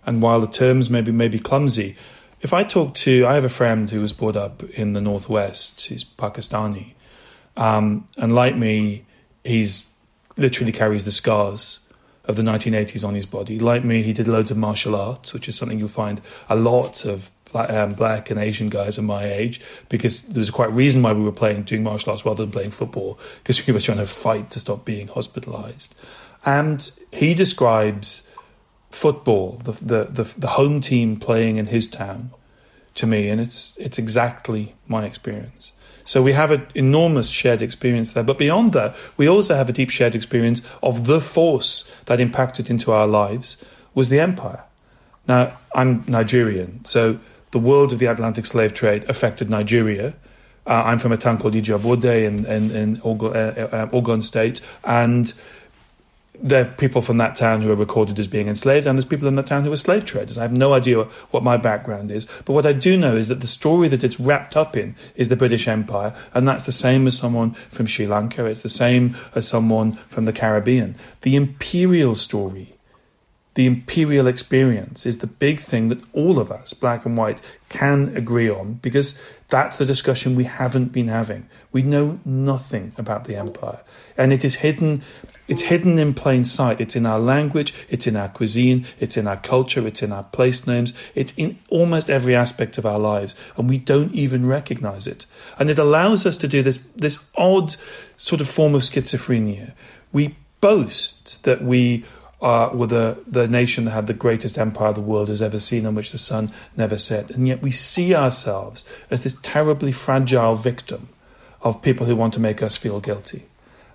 [SPEAKER 4] And while the terms may be, may be clumsy, if I talk to, I have a friend who was brought up in the Northwest, he's Pakistani. Um, and like me, he's literally carries the scars of the 1980s on his body. Like me, he did loads of martial arts, which is something you'll find a lot of um, black and Asian guys of my age because there was quite a reason why we were playing doing martial arts rather than playing football because we were trying to fight to stop being hospitalized. And he describes football, the, the, the, the home team playing in his town, to me, and it's it's exactly my experience. So we have an enormous shared experience there. But beyond that, we also have a deep shared experience of the force that impacted into our lives was the empire. Now, I'm Nigerian, so the world of the Atlantic slave trade affected Nigeria. Uh, I'm from a town called Ijebu-Ode in, in, in Ogun, uh, uh, Ogun State, and there are people from that town who are recorded as being enslaved, and there's people in that town who are slave traders. I have no idea what my background is, but what I do know is that the story that it's wrapped up in is the British Empire, and that's the same as someone from Sri Lanka, it's the same as someone from the Caribbean. The imperial story the imperial experience is the big thing that all of us, black and white, can agree on because that's the discussion we haven't been having. We know nothing about the empire. And it is hidden it's hidden in plain sight. It's in our language, it's in our cuisine, it's in our culture, it's in our place names, it's in almost every aspect of our lives, and we don't even recognize it. And it allows us to do this this odd sort of form of schizophrenia. We boast that we uh, were the, the nation that had the greatest empire the world has ever seen, on which the sun never set. And yet we see ourselves as this terribly fragile victim of people who want to make us feel guilty.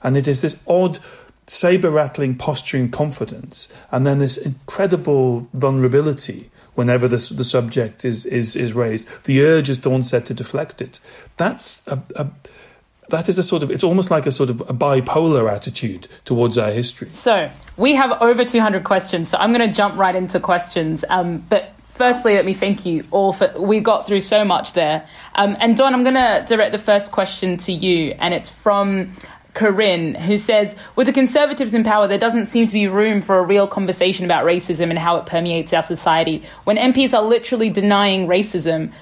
[SPEAKER 4] And it is this odd, saber rattling, posturing confidence, and then this incredible vulnerability whenever the, the subject is, is, is raised. The urge, as Dawn said, to deflect it. That's a, a that is a sort of it's almost like a sort of a bipolar attitude towards our history.
[SPEAKER 3] So we have over 200 questions so i'm going to jump right into questions. Um, but firstly let me thank you all for we got through so much there. Um, and Dawn i'm going to direct the first question to you and it's from Corinne, who says, with the Conservatives in power, there doesn't seem to be room for a real conversation about racism and how it permeates our society. When MPs are literally denying racism,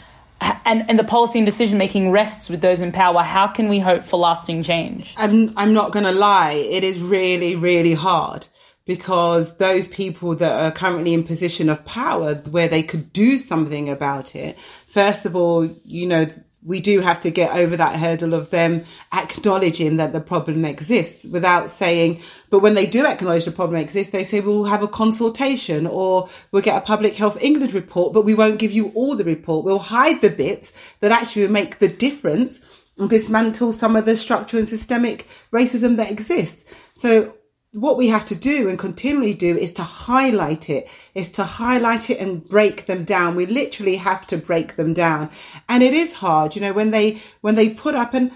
[SPEAKER 3] and, and the policy and decision making rests with those in power, how can we hope for lasting change?
[SPEAKER 6] I'm, I'm not going to lie, it is really, really hard because those people that are currently in position of power where they could do something about it, first of all, you know, we do have to get over that hurdle of them acknowledging that the problem exists without saying, but when they do acknowledge the problem exists, they say we'll have a consultation or we'll get a Public Health England report, but we won't give you all the report. We'll hide the bits that actually make the difference and dismantle some of the structural and systemic racism that exists. So what we have to do and continually do is to highlight it, is to highlight it and break them down. We literally have to break them down. And it is hard, you know, when they, when they put up and,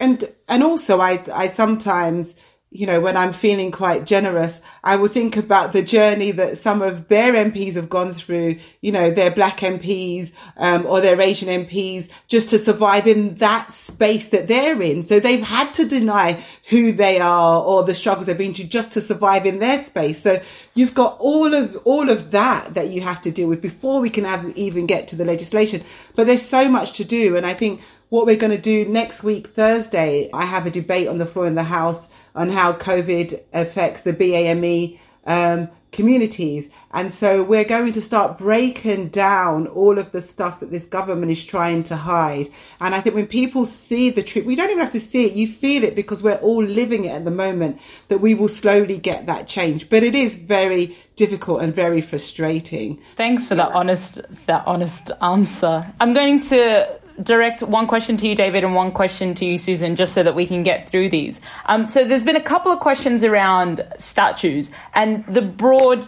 [SPEAKER 6] and, and also I, I sometimes, you know, when I'm feeling quite generous, I will think about the journey that some of their MPs have gone through, you know, their black MPs, um, or their Asian MPs just to survive in that space that they're in. So they've had to deny who they are or the struggles they've been through just to survive in their space. So you've got all of, all of that that you have to deal with before we can have, even get to the legislation. But there's so much to do. And I think what we're going to do next week, Thursday, I have a debate on the floor in the House on how COVID affects the BAME um, communities. And so we're going to start breaking down all of the stuff that this government is trying to hide. And I think when people see the truth, we don't even have to see it, you feel it because we're all living it at the moment, that we will slowly get that change. But it is very difficult and very frustrating.
[SPEAKER 3] Thanks for that honest that honest answer. I'm going to direct one question to you, David, and one question to you, Susan, just so that we can get through these. Um, so there's been a couple of questions around statues, and the broad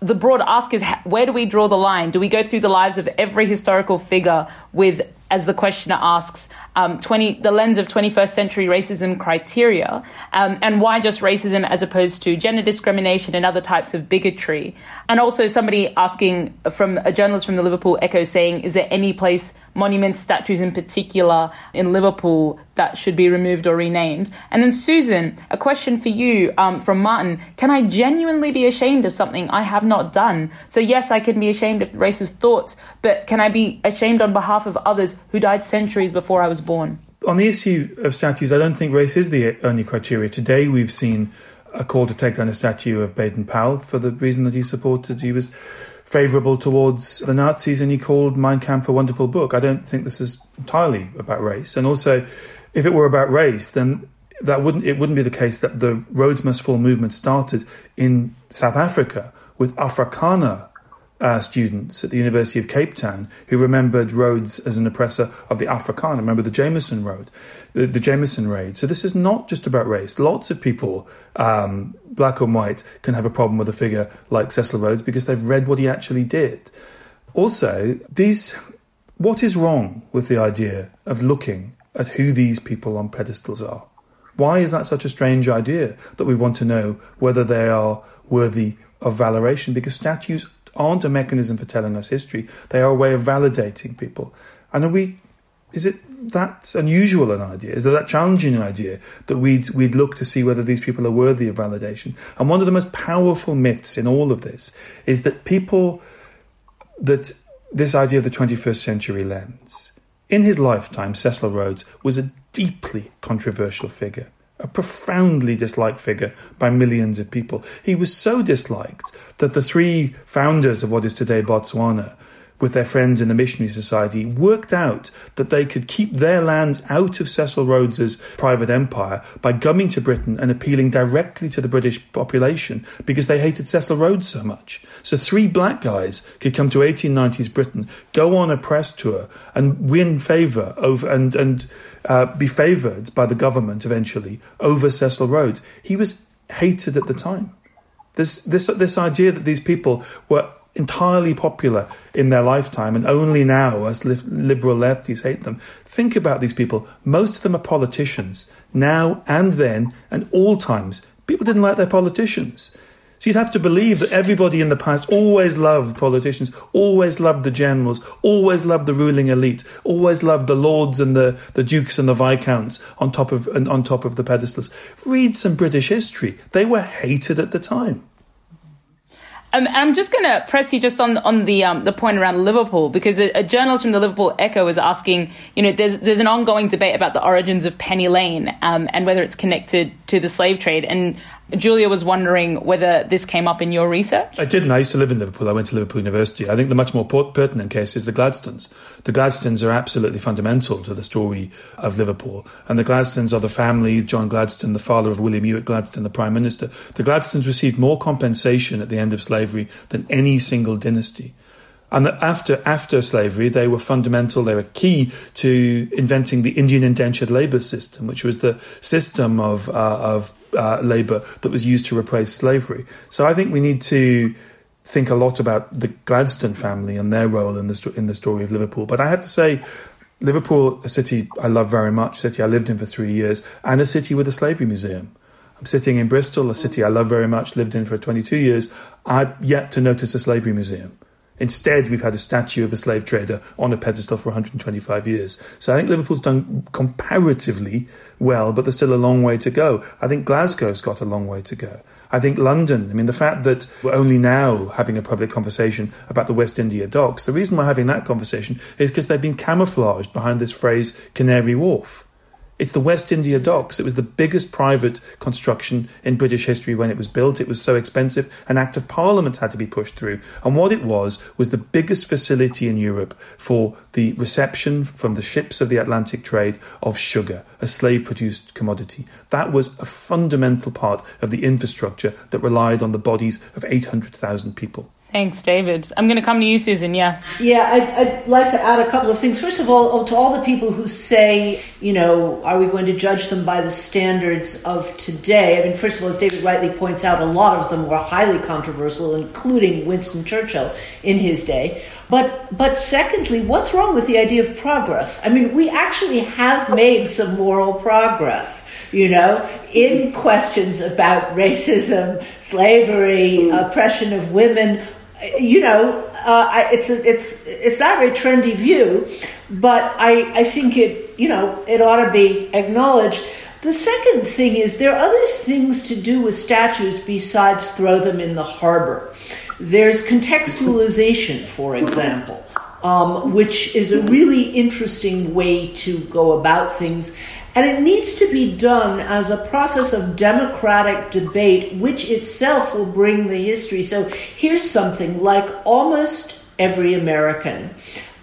[SPEAKER 3] the broad ask is where do we draw the line? Do we go through the lives of every historical figure with, as the questioner asks, um, 20, the lens of 21st century racism criteria? Um, and why just racism as opposed to gender discrimination and other types of bigotry? And also somebody asking from a journalist from the Liverpool Echo saying, is there any place monuments, statues in particular in Liverpool that should be removed or renamed? And then, Susan, a question for you um, from Martin. Can I genuinely be ashamed of something I have not done? So, yes, I can be ashamed of racist thoughts, but can I be ashamed on behalf of others who died centuries before I was born?
[SPEAKER 4] On the issue of statues, I don't think race is the only criteria. Today, we've seen a call to take down a statue of Baden Powell for the reason that he supported. He was favourable towards the Nazis and he called Mein Kampf a wonderful book. I don't think this is entirely about race. And also, if it were about race, then that wouldn't it wouldn't be the case that the Rhodes Must Fall movement started in South Africa with Afrikaner uh, students at the University of Cape Town who remembered Rhodes as an oppressor of the Afrikaner. Remember the Jameson Road, the, the Jameson raid. So this is not just about race. Lots of people, um, black and white, can have a problem with a figure like Cecil Rhodes because they've read what he actually did. Also, these, what is wrong with the idea of looking at who these people on pedestals are? Why is that such a strange idea that we want to know whether they are worthy of valoration? Because statues aren't a mechanism for telling us history. They are a way of validating people. And are we, is it that unusual an idea? Is it that challenging an idea that we'd, we'd look to see whether these people are worthy of validation? And one of the most powerful myths in all of this is that people, that this idea of the 21st century lens, in his lifetime, Cecil Rhodes was a deeply controversial figure a profoundly disliked figure by millions of people. He was so disliked that the three founders of what is today Botswana with their friends in the Missionary Society, worked out that they could keep their land out of Cecil Rhodes's private empire by coming to Britain and appealing directly to the British population because they hated Cecil Rhodes so much. So three black guys could come to 1890s Britain, go on a press tour, and win favour over and and uh, be favoured by the government eventually over Cecil Rhodes. He was hated at the time. This this this idea that these people were entirely popular in their lifetime and only now as li- liberal lefties hate them. Think about these people. Most of them are politicians now and then and all times. People didn't like their politicians. So you'd have to believe that everybody in the past always loved politicians, always loved the generals, always loved the ruling elite, always loved the lords and the, the dukes and the viscounts on top of on top of the pedestals. Read some British history. They were hated at the time.
[SPEAKER 3] Um, I'm just going to press you just on on the um, the point around Liverpool because a, a, journalist from the Liverpool Echo was asking, you know, there's there's an ongoing debate about the origins of Penny Lane um, and whether it's connected to the slave trade, and Julia was wondering whether this came up in your research.
[SPEAKER 4] I didn't. I used to live in Liverpool. I went to Liverpool University. I think the much more pertinent case is the Gladstones. The Gladstones are absolutely fundamental to the story of Liverpool. And the Gladstones are the family, John Gladstone, the father of William Ewart Gladstone, the Prime Minister. The Gladstones received more compensation at the end of slavery than any single dynasty. And that after after slavery, they were fundamental. They were key to inventing the Indian indentured labour system, which was the system of uh, of uh, labour that was used to replace slavery. So I think we need to think a lot about the Gladstone family and their role in the in the story of Liverpool. But I have to say, Liverpool, a city I love very much, a city I lived in for three years, and a city with a slavery museum. I'm sitting in Bristol, a city I love very much, lived in for 22 years. I've yet to notice a slavery museum. Instead, we've had a statue of a slave trader on a pedestal for 125 years. So I think Liverpool's done comparatively well, but there's still a long way to go. I think Glasgow's got a long way to go. I think London, I mean, the fact that we're only now having a public conversation about the West India docks, the reason we're having that conversation is because they've been camouflaged behind this phrase Canary Wharf. It's the West India Docks. It was the biggest private construction in British history when it was built. It was so expensive, an Act of Parliament had to be pushed through. And what it was, was the biggest facility in Europe for the reception from the ships of the Atlantic trade of sugar, a slave produced commodity. That was a fundamental part of the infrastructure that relied on the bodies of 800,000 people.
[SPEAKER 3] Thanks, David. I'm going to come to you, Susan. Yes.
[SPEAKER 5] Yeah, I'd, I'd, like to add a couple of things. First of all, oh, to all the people who say, you know, are we going to judge them by the standards of today? I mean, first of all, as David rightly points out, a lot of them were highly controversial, including Winston Churchill in his day. But, but secondly, what's wrong with the idea of progress? I mean, we actually have made some moral progress you know, in questions about racism, slavery, mm. oppression of women, you know, uh, it's a, it's it's not a very trendy view, but I I think it you know it ought to be acknowledged. The second thing is there are other things to do with statues besides throw them in the harbor. There's contextualization, for example, um, which is a really interesting way to go about things. And it needs to be done as a process of democratic debate, which itself will bring the history. So here's something like almost every American.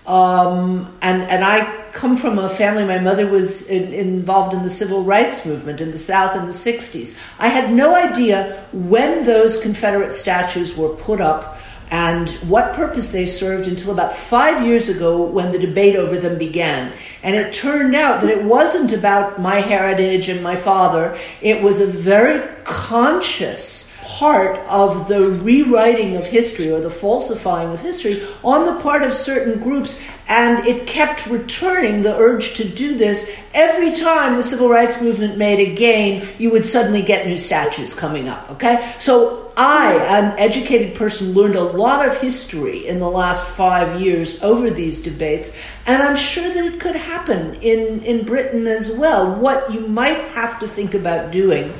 [SPEAKER 5] Um, and, and I come from a family, my mother was in, involved in the civil rights movement in the South in the 60s. I had no idea when those Confederate statues were put up and what purpose they served until about five years ago when the debate over them began. And it turned out that it wasn't about my heritage and my father, it was a very conscious part of the rewriting of history or the falsifying of history on the part of certain groups and it kept returning the urge to do this. Every time the civil rights movement made a gain you would suddenly get new statues coming up okay? So i an educated person learned a lot of history in the last five years over these debates and i'm sure that it could happen in, in britain as well. What you might have to think about doing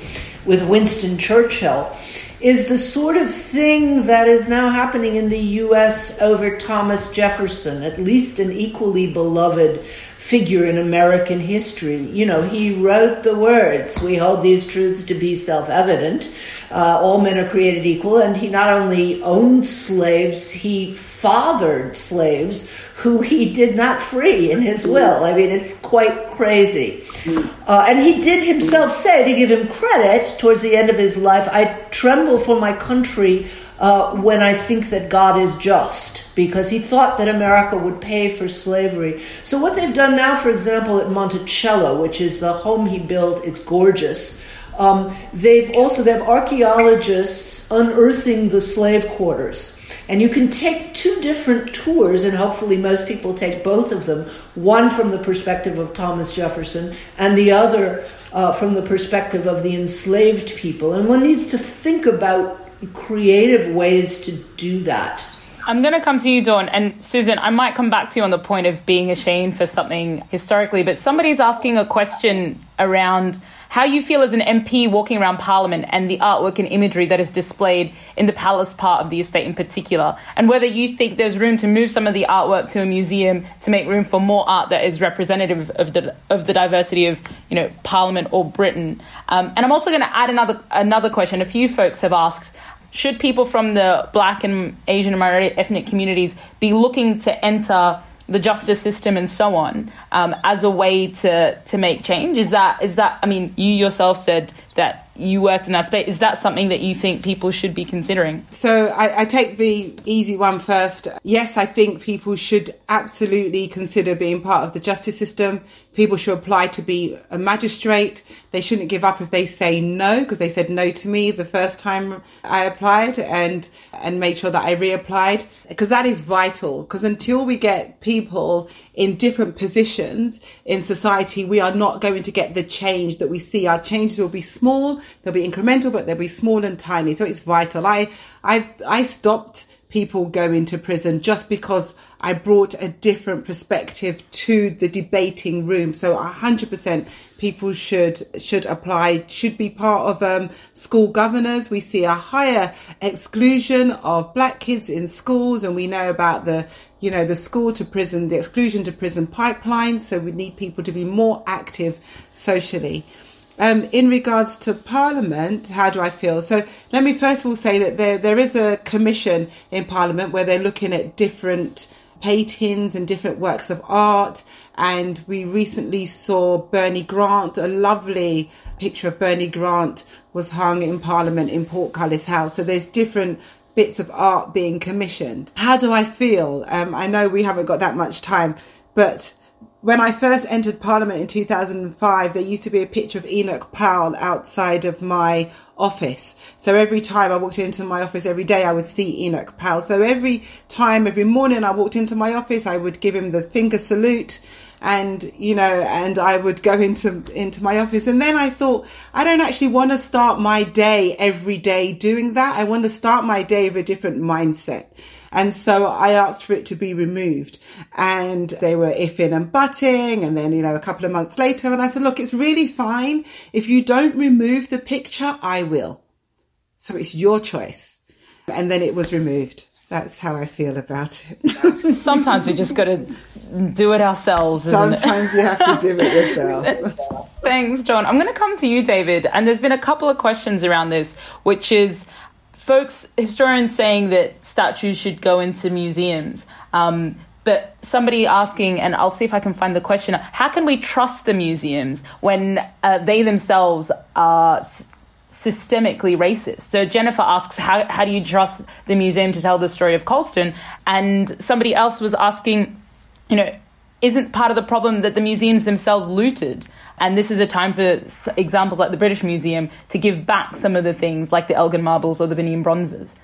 [SPEAKER 5] with winston churchill is the sort of thing that is now happening in the US over Thomas Jefferson, at least an equally beloved figure in American history. You know, he wrote the words, We hold these truths to be self evident. Uh, all men are created equal. And he not only owned slaves, he fathered slaves who he did not free in his will. I mean, it's quite crazy. Uh, and he did himself say, to give him credit, towards the end of his life, I tremble for my country uh, when I think that God is just, because he thought that America would pay for slavery. So, what they've done now, for example, at Monticello, which is the home he built, it's gorgeous. Um, they've also they have archaeologists unearthing the slave quarters. And you can take two different tours, and hopefully most people take both of them one from the perspective of Thomas Jefferson, and the other uh, from the perspective of the enslaved people. And one needs to think about creative ways to do that.
[SPEAKER 3] I'm going to come to you, Dawn. And Susan, I might come back to you on the point of being ashamed for something historically, but somebody's asking a question around how you feel as an MP walking around Parliament and the artwork and imagery that is displayed in the palace part of the estate in particular, and whether you think there's room to move some of the artwork to a museum to make room for more art that is representative of the of the diversity of you know Parliament or Britain. Um, and I'm also going to add another another question. A few folks have asked. Should people from the black and Asian and minority ethnic communities be looking to enter the justice system and so on um, as a way to to make change? Is that is that? I mean, you yourself said that you worked in that space. Is that something that you think people should be considering?
[SPEAKER 6] So I, I, take the easy one first. Yes, I think people should absolutely consider being part of the justice system. People should apply to be a magistrate. They shouldn't give up if they say no, because they said no to me the first time I applied and, and make sure that I reapplied, because that is vital. Because until we get people in different positions in society, we are not going to get the change that we see. Our changes will be small, they'll be incremental, but they'll be small and tiny. So it's vital. I, I, I stopped people going to prison just because I brought a different perspective to the debating room. So 100% people should should apply, should be part of um, school governors. We see a higher exclusion of black kids in schools, and we know about the you know the school to prison, the exclusion to prison pipeline. So we need people to be more active socially. Um, in regards to Parliament, how do I feel? So let me first of all say that there there is a commission in Parliament where they're looking at different paintings and different works of art. And we recently saw Bernie Grant, a lovely picture of Bernie Grant was hung in Parliament in Portcullis House. So there's different bits of art being commissioned. How do I feel? Um, I know we haven't got that much time, but when I first entered Parliament in 2005, there used to be a picture of Enoch Powell outside of my office. So every time I walked into my office every day, I would see Enoch Powell. So every time, every morning I walked into my office, I would give him the finger salute and, you know, and I would go into, into my office. And then I thought, I don't actually want to start my day every day doing that. I want to start my day with a different mindset. And so I asked for it to be removed and they were ifing and butting. And then, you know, a couple of months later, and I said, look, it's really fine. If you don't remove the picture, I will. So it's your choice. And then it was removed. That's how I feel about
[SPEAKER 3] it. Sometimes we just got to do it ourselves.
[SPEAKER 6] Sometimes
[SPEAKER 3] it?
[SPEAKER 6] you have to do it yourself.
[SPEAKER 3] Thanks, John. I'm going to come to you, David. And there's been a couple of questions around this, which is folks, historians saying that statues should go into museums. Um, but somebody asking, and I'll see if I can find the question how can we trust the museums when uh, they themselves are systemically racist? So Jennifer asks, how, how do you trust the museum to tell the story of Colston? And somebody else was asking, you know, isn't part of the problem that the museums themselves looted? And this is a time for examples like the British Museum to give back some of the things like the Elgin marbles or the Benin bronzes.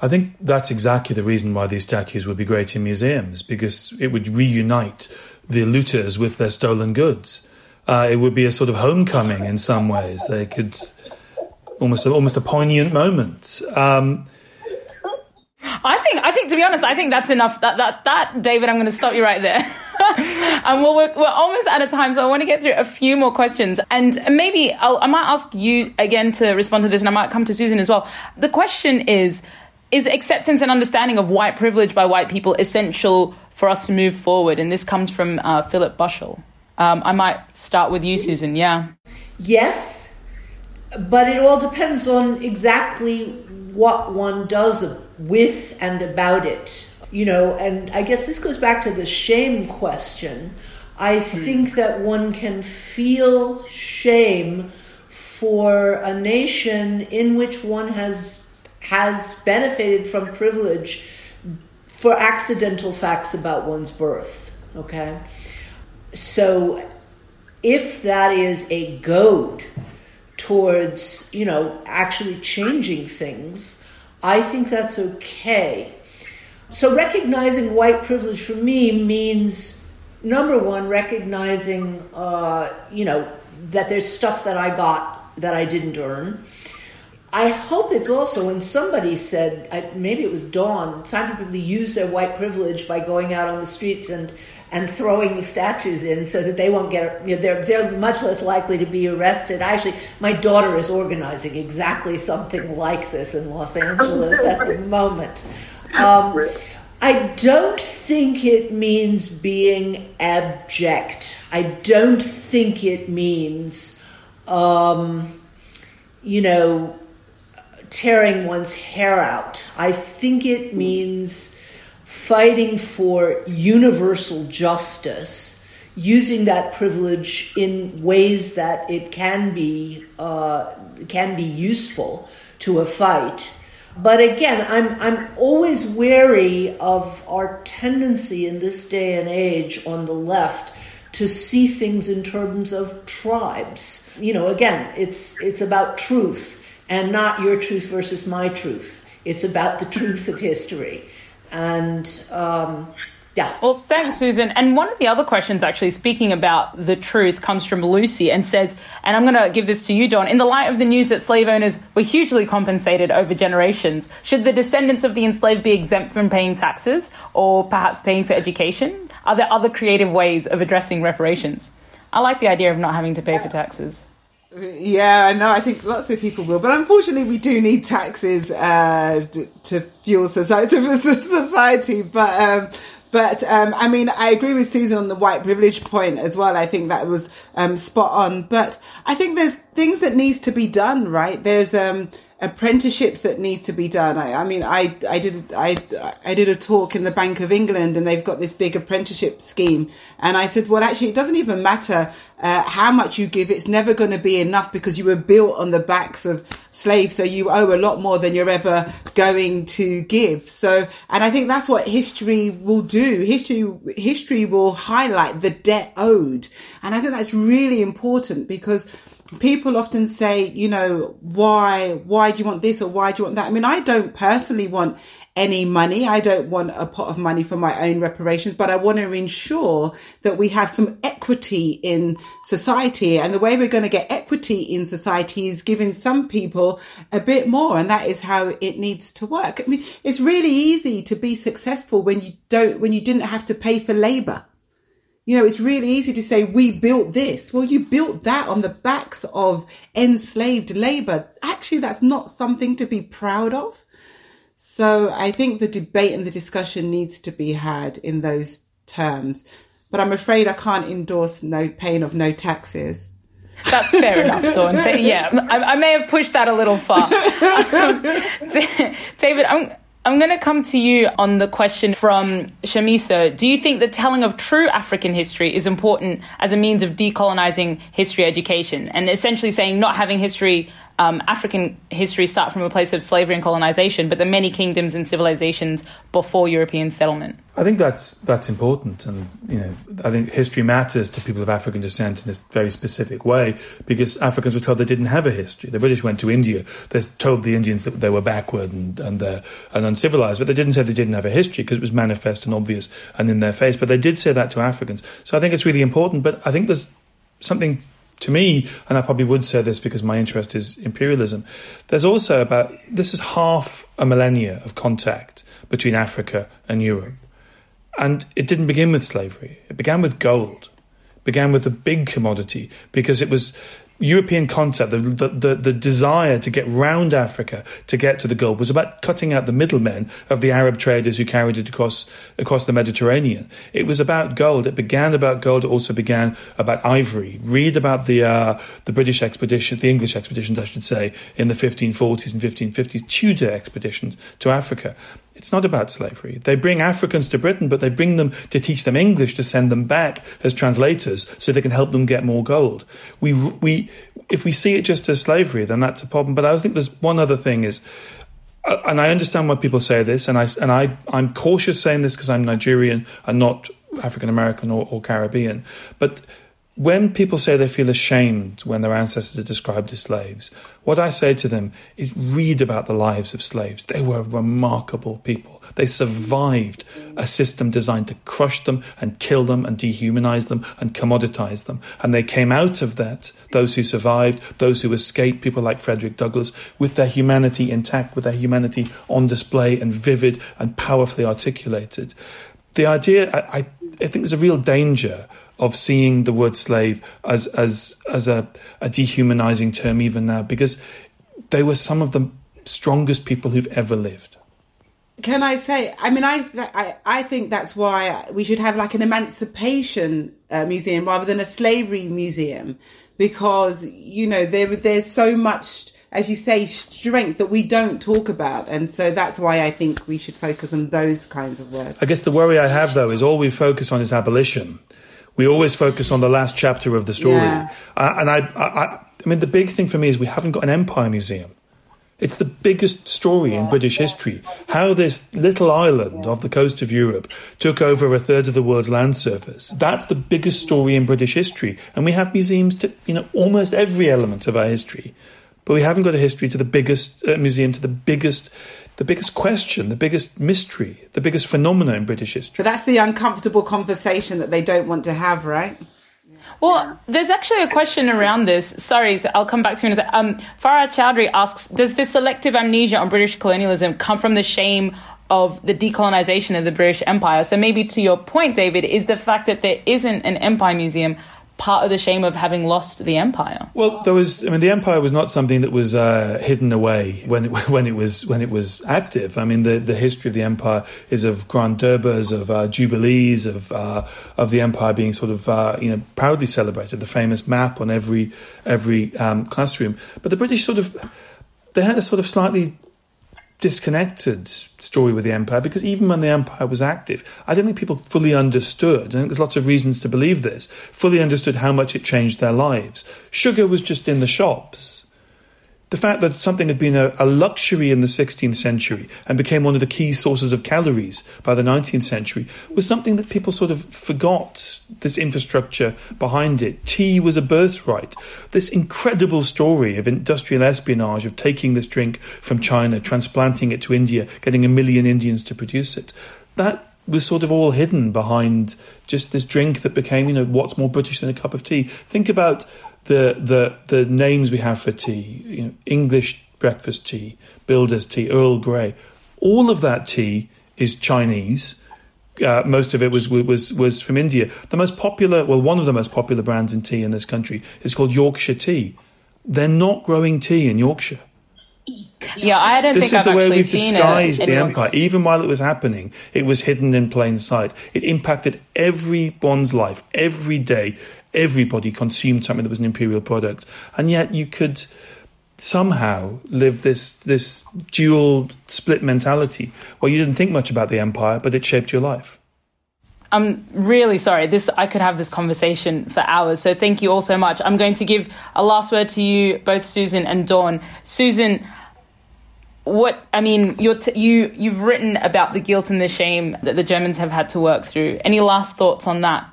[SPEAKER 4] I think that's exactly the reason why these statues would be great in museums, because it would reunite the looters with their stolen goods. Uh, it would be a sort of homecoming in some ways. They could almost almost a poignant moment. Um,
[SPEAKER 3] I think I think to be honest, I think that's enough. That that that David, I'm going to stop you right there. and we're, we're, we're almost out of time, so I want to get through a few more questions. And maybe I'll, I might ask you again to respond to this, and I might come to Susan as well. The question is Is acceptance and understanding of white privilege by white people essential for us to move forward? And this comes from uh, Philip Bushell. Um, I might start with you, Susan. Yeah.
[SPEAKER 5] Yes, but it all depends on exactly what one does with and about it you know, and I guess this goes back to the shame question. I hmm. think that one can feel shame for a nation in which one has has benefited from privilege for accidental facts about one's birth. Okay, so if that is a goad towards you know actually changing things, I think that's okay. So recognizing white privilege for me means number one, recognizing, uh, you know, that there's stuff that I got that I didn't earn. I hope it's also when somebody said, maybe it was Dawn, it's time for people to use their white privilege by going out on the streets and, and throwing the statues in so that they won't get, you know, they're, they're much less likely to be arrested. Actually, my daughter is organizing exactly something like this in Los Angeles at the moment. Um, I don't think it means being abject. I don't think it means, um, you know, tearing one's hair out. I think it means fighting for universal justice, using that privilege in ways that it can be uh, can be useful to a fight. But again, I'm, I'm always wary of our tendency in this day and age on the left to see things in terms of tribes. You know, again, it's, it's about truth and not your truth versus my truth. It's about the truth of history. And um, yeah.
[SPEAKER 3] Well, thanks, Susan. And one of the other questions, actually, speaking about the truth, comes from Lucy and says, and I'm going to give this to you, Dawn. In the light of the news that slave owners were hugely compensated over generations, should the descendants of the enslaved be exempt from paying taxes or perhaps paying for education? Are there other creative ways of addressing reparations? I like the idea of not having to pay for taxes.
[SPEAKER 6] Yeah, I know. I think lots of people will, but unfortunately, we do need taxes uh, to fuel society. society. But um, but um, I mean, I agree with Susan on the white privilege point as well. I think that was um, spot on. But I think there's things that needs to be done, right? There's um, apprenticeships that need to be done. I, I, mean, I, I did I, I did a talk in the Bank of England, and they've got this big apprenticeship scheme. And I said, well, actually, it doesn't even matter uh, how much you give. It's never going to be enough because you were built on the backs of slaves, so you owe a lot more than you're ever going to give. So, and I think that's what history will do. History history will highlight the debt owed, and I think that's really important because people often say, you know, why, why do you want this or why do you want that? I mean, I don't personally want any money. I don't want a pot of money for my own reparations, but I want to ensure that we have some equity in society. And the way we're going to get equity in society is giving some people a bit more. And that is how it needs to work. I mean, it's really easy to be successful when you don't, when you didn't have to pay for labor. You know, it's really easy to say, we built this. Well, you built that on the backs of enslaved labor. Actually, that's not something to be proud of. So I think the debate and the discussion needs to be had in those terms. But I'm afraid I can't endorse no paying of no taxes.
[SPEAKER 3] That's fair enough, Dawn. Yeah, I, I, may have pushed that a little far. Um, David, I'm, I'm going to come to you on the question from Shamisa. Do you think the telling of true African history is important as a means of decolonizing history education? And essentially saying not having history um, African history start from a place of slavery and colonization, but the many kingdoms and civilizations before European settlement.
[SPEAKER 4] I think that's that's important, and you know, I think history matters to people of African descent in a very specific way because Africans were told they didn't have a history. The British went to India; they told the Indians that they were backward and and, uh, and uncivilized, but they didn't say they didn't have a history because it was manifest and obvious and in their face. But they did say that to Africans. So I think it's really important. But I think there's something to me, and I probably would say this because my interest is imperialism, there's also about this is half a millennia of contact between Africa and Europe. And it didn't begin with slavery, it began with gold. It began with a big commodity because it was European concept, the, the, the, desire to get round Africa to get to the gold was about cutting out the middlemen of the Arab traders who carried it across, across the Mediterranean. It was about gold. It began about gold. It also began about ivory. Read about the, uh, the British expedition, the English expeditions, I should say, in the 1540s and 1550s, Tudor expeditions to Africa. It's not about slavery. They bring Africans to Britain, but they bring them to teach them English to send them back as translators so they can help them get more gold. We, we, if we see it just as slavery, then that's a problem. But I think there's one other thing is, uh, and I understand why people say this, and I, and I, I'm cautious saying this because I'm Nigerian and not African American or, or Caribbean. But when people say they feel ashamed when their ancestors are described as slaves, what I say to them is read about the lives of slaves. They were remarkable people. They survived a system designed to crush them and kill them and dehumanize them and commoditize them. And they came out of that, those who survived, those who escaped, people like Frederick Douglass, with their humanity intact, with their humanity on display and vivid and powerfully articulated. The idea, I, I, think there's a real danger of seeing the word slave as as as a, a dehumanizing term even now because they were some of the strongest people who've ever lived.
[SPEAKER 6] Can I say? I mean, I I, I think that's why we should have like an emancipation uh, museum rather than a slavery museum, because you know there there's so much, as you say, strength that we don't talk about, and so that's why I think we should focus on those kinds of words.
[SPEAKER 4] I guess the worry I have though is all we focus on is abolition We always focus on the last chapter of the story.
[SPEAKER 6] Yeah.
[SPEAKER 4] Uh, and I, I, I mean, the big thing for me is we haven't got an empire museum. It's the biggest story in British history. How this little island off the coast of Europe took over a third of the world's land surface. That's the biggest story in British history. And we have museums to, you know, almost every element of our history. But we haven't got a history to the biggest uh, museum to the biggest the biggest question, the biggest mystery, the biggest phenomena in British history.
[SPEAKER 6] But that's the uncomfortable conversation that they don't want to have, right?
[SPEAKER 3] Well, there's actually a question around this. Sorry, I'll come back to you in a second. Um, Farah Chowdhury asks, does this selective amnesia on British colonialism come from the shame of the decolonization of the British Empire? So maybe to your point, David, is the fact that there isn't an empire museum part of the shame of having lost the empire?
[SPEAKER 4] Well, there was. I mean, the empire was not something that was uh, hidden away when it, when it was when it was active. I mean, the, the history of the empire is of grand durbars, of uh, jubilees, of uh, of the empire being sort of uh, you know proudly celebrated. The famous map on every every um, classroom. But the British sort of they had a sort of slightly disconnected story with the empire because even when the empire was active, I don't think people fully understood. I think there's lots of reasons to believe this. Fully understood how much it changed their lives. Sugar was just in the shops. The fact that something had been a, a luxury in the 16th century and became one of the key sources of calories by the 19th century was something that people sort of forgot. This infrastructure behind it. Tea was a birthright. This incredible story of industrial espionage, of taking this drink from China, transplanting it to India, getting a million Indians to produce it. That was sort of all hidden behind just this drink that became, you know, what's more British than a cup of tea. Think about the the the names we have for tea, you know, English breakfast tea, Builder's tea, Earl Grey, all of that tea is Chinese. Uh, most of it was was was from India. The most popular, well, one of the most popular brands in tea in this country is called Yorkshire Tea. They're not growing tea in Yorkshire.
[SPEAKER 3] Yeah, I don't
[SPEAKER 4] this
[SPEAKER 3] think
[SPEAKER 4] is the
[SPEAKER 3] I've
[SPEAKER 4] way
[SPEAKER 3] actually
[SPEAKER 4] we've
[SPEAKER 3] seen
[SPEAKER 4] disguised
[SPEAKER 3] it.
[SPEAKER 4] the empire. Even while it was happening, it was hidden in plain sight. It impacted everyone's life every day. Everybody consumed something that was an imperial product, and yet you could somehow live this this dual split mentality where you didn't think much about the empire, but it shaped your life.
[SPEAKER 3] I'm really sorry. This I could have this conversation for hours. So thank you all so much. I'm going to give a last word to you, both Susan and Dawn. Susan, what I mean, you're t- you you've written about the guilt and the shame that the Germans have had to work through. Any last thoughts on that?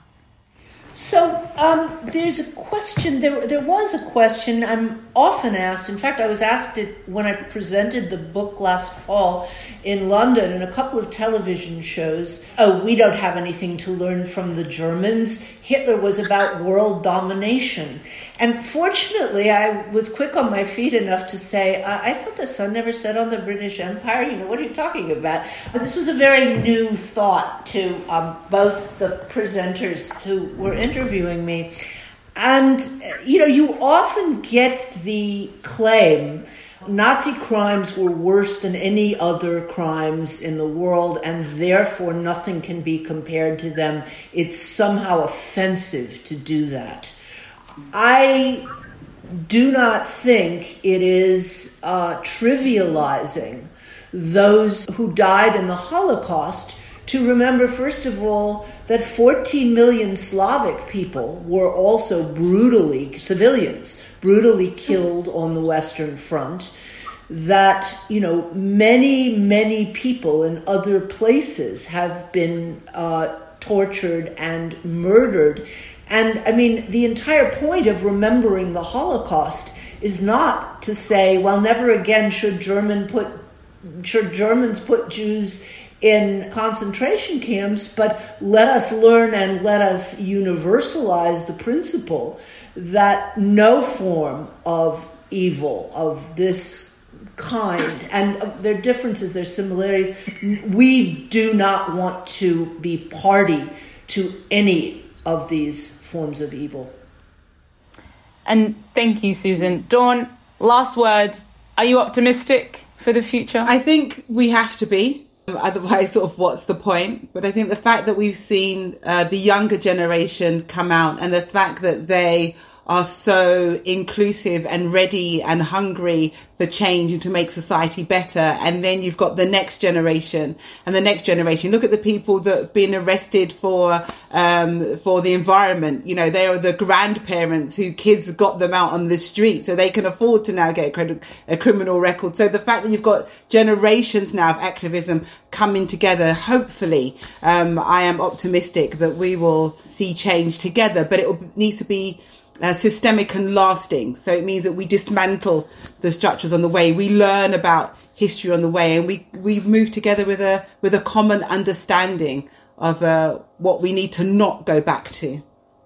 [SPEAKER 5] So um, there's a question. There, there was a question I'm often asked. In fact, I was asked it when I presented the book last fall in London in a couple of television shows. Oh, we don't have anything to learn from the Germans. Hitler was about world domination. And fortunately, I was quick on my feet enough to say, I thought the sun never set on the British Empire. You know, what are you talking about? But this was a very new thought to um, both the presenters who were interviewing me. And, you know, you often get the claim Nazi crimes were worse than any other crimes in the world, and therefore nothing can be compared to them. It's somehow offensive to do that. I do not think it is uh, trivializing those who died in the Holocaust to remember, first of all, that 14 million Slavic people were also brutally, civilians, brutally killed on the Western Front. That, you know, many, many people in other places have been uh, tortured and murdered. And I mean, the entire point of remembering the Holocaust is not to say, well, never again should German put should Germans put Jews in concentration camps, but let us learn and let us universalize the principle that no form of evil of this kind, and their differences, their similarities, we do not want to be party to any of these forms of evil.
[SPEAKER 3] And thank you, Susan. Dawn, last words. Are you optimistic for the future?
[SPEAKER 6] I think we have to be. Otherwise, sort of, what's the point? But I think the fact that we've seen uh, the younger generation come out and the fact that they are so inclusive and ready and hungry for change and to make society better. And then you've got the next generation and the next generation. Look at the people that have been arrested for um, for the environment. You know, they are the grandparents who kids got them out on the street, so they can afford to now get a, a criminal record. So the fact that you've got generations now of activism coming together, hopefully, um, I am optimistic that we will see change together. But it needs to be uh, systemic and lasting. So it means that we dismantle the structures on the way, we learn about history on the way, and we we move together with a with a common understanding of uh, what we need to not go back to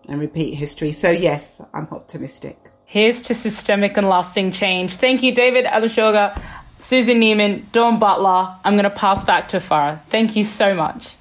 [SPEAKER 6] and repeat history. So yes, I'm optimistic.
[SPEAKER 3] Here's to systemic and lasting change. Thank you, David Olusoga, Susan Neiman, Dawn Butler. I'm going to pass back to Farah. Thank you so much.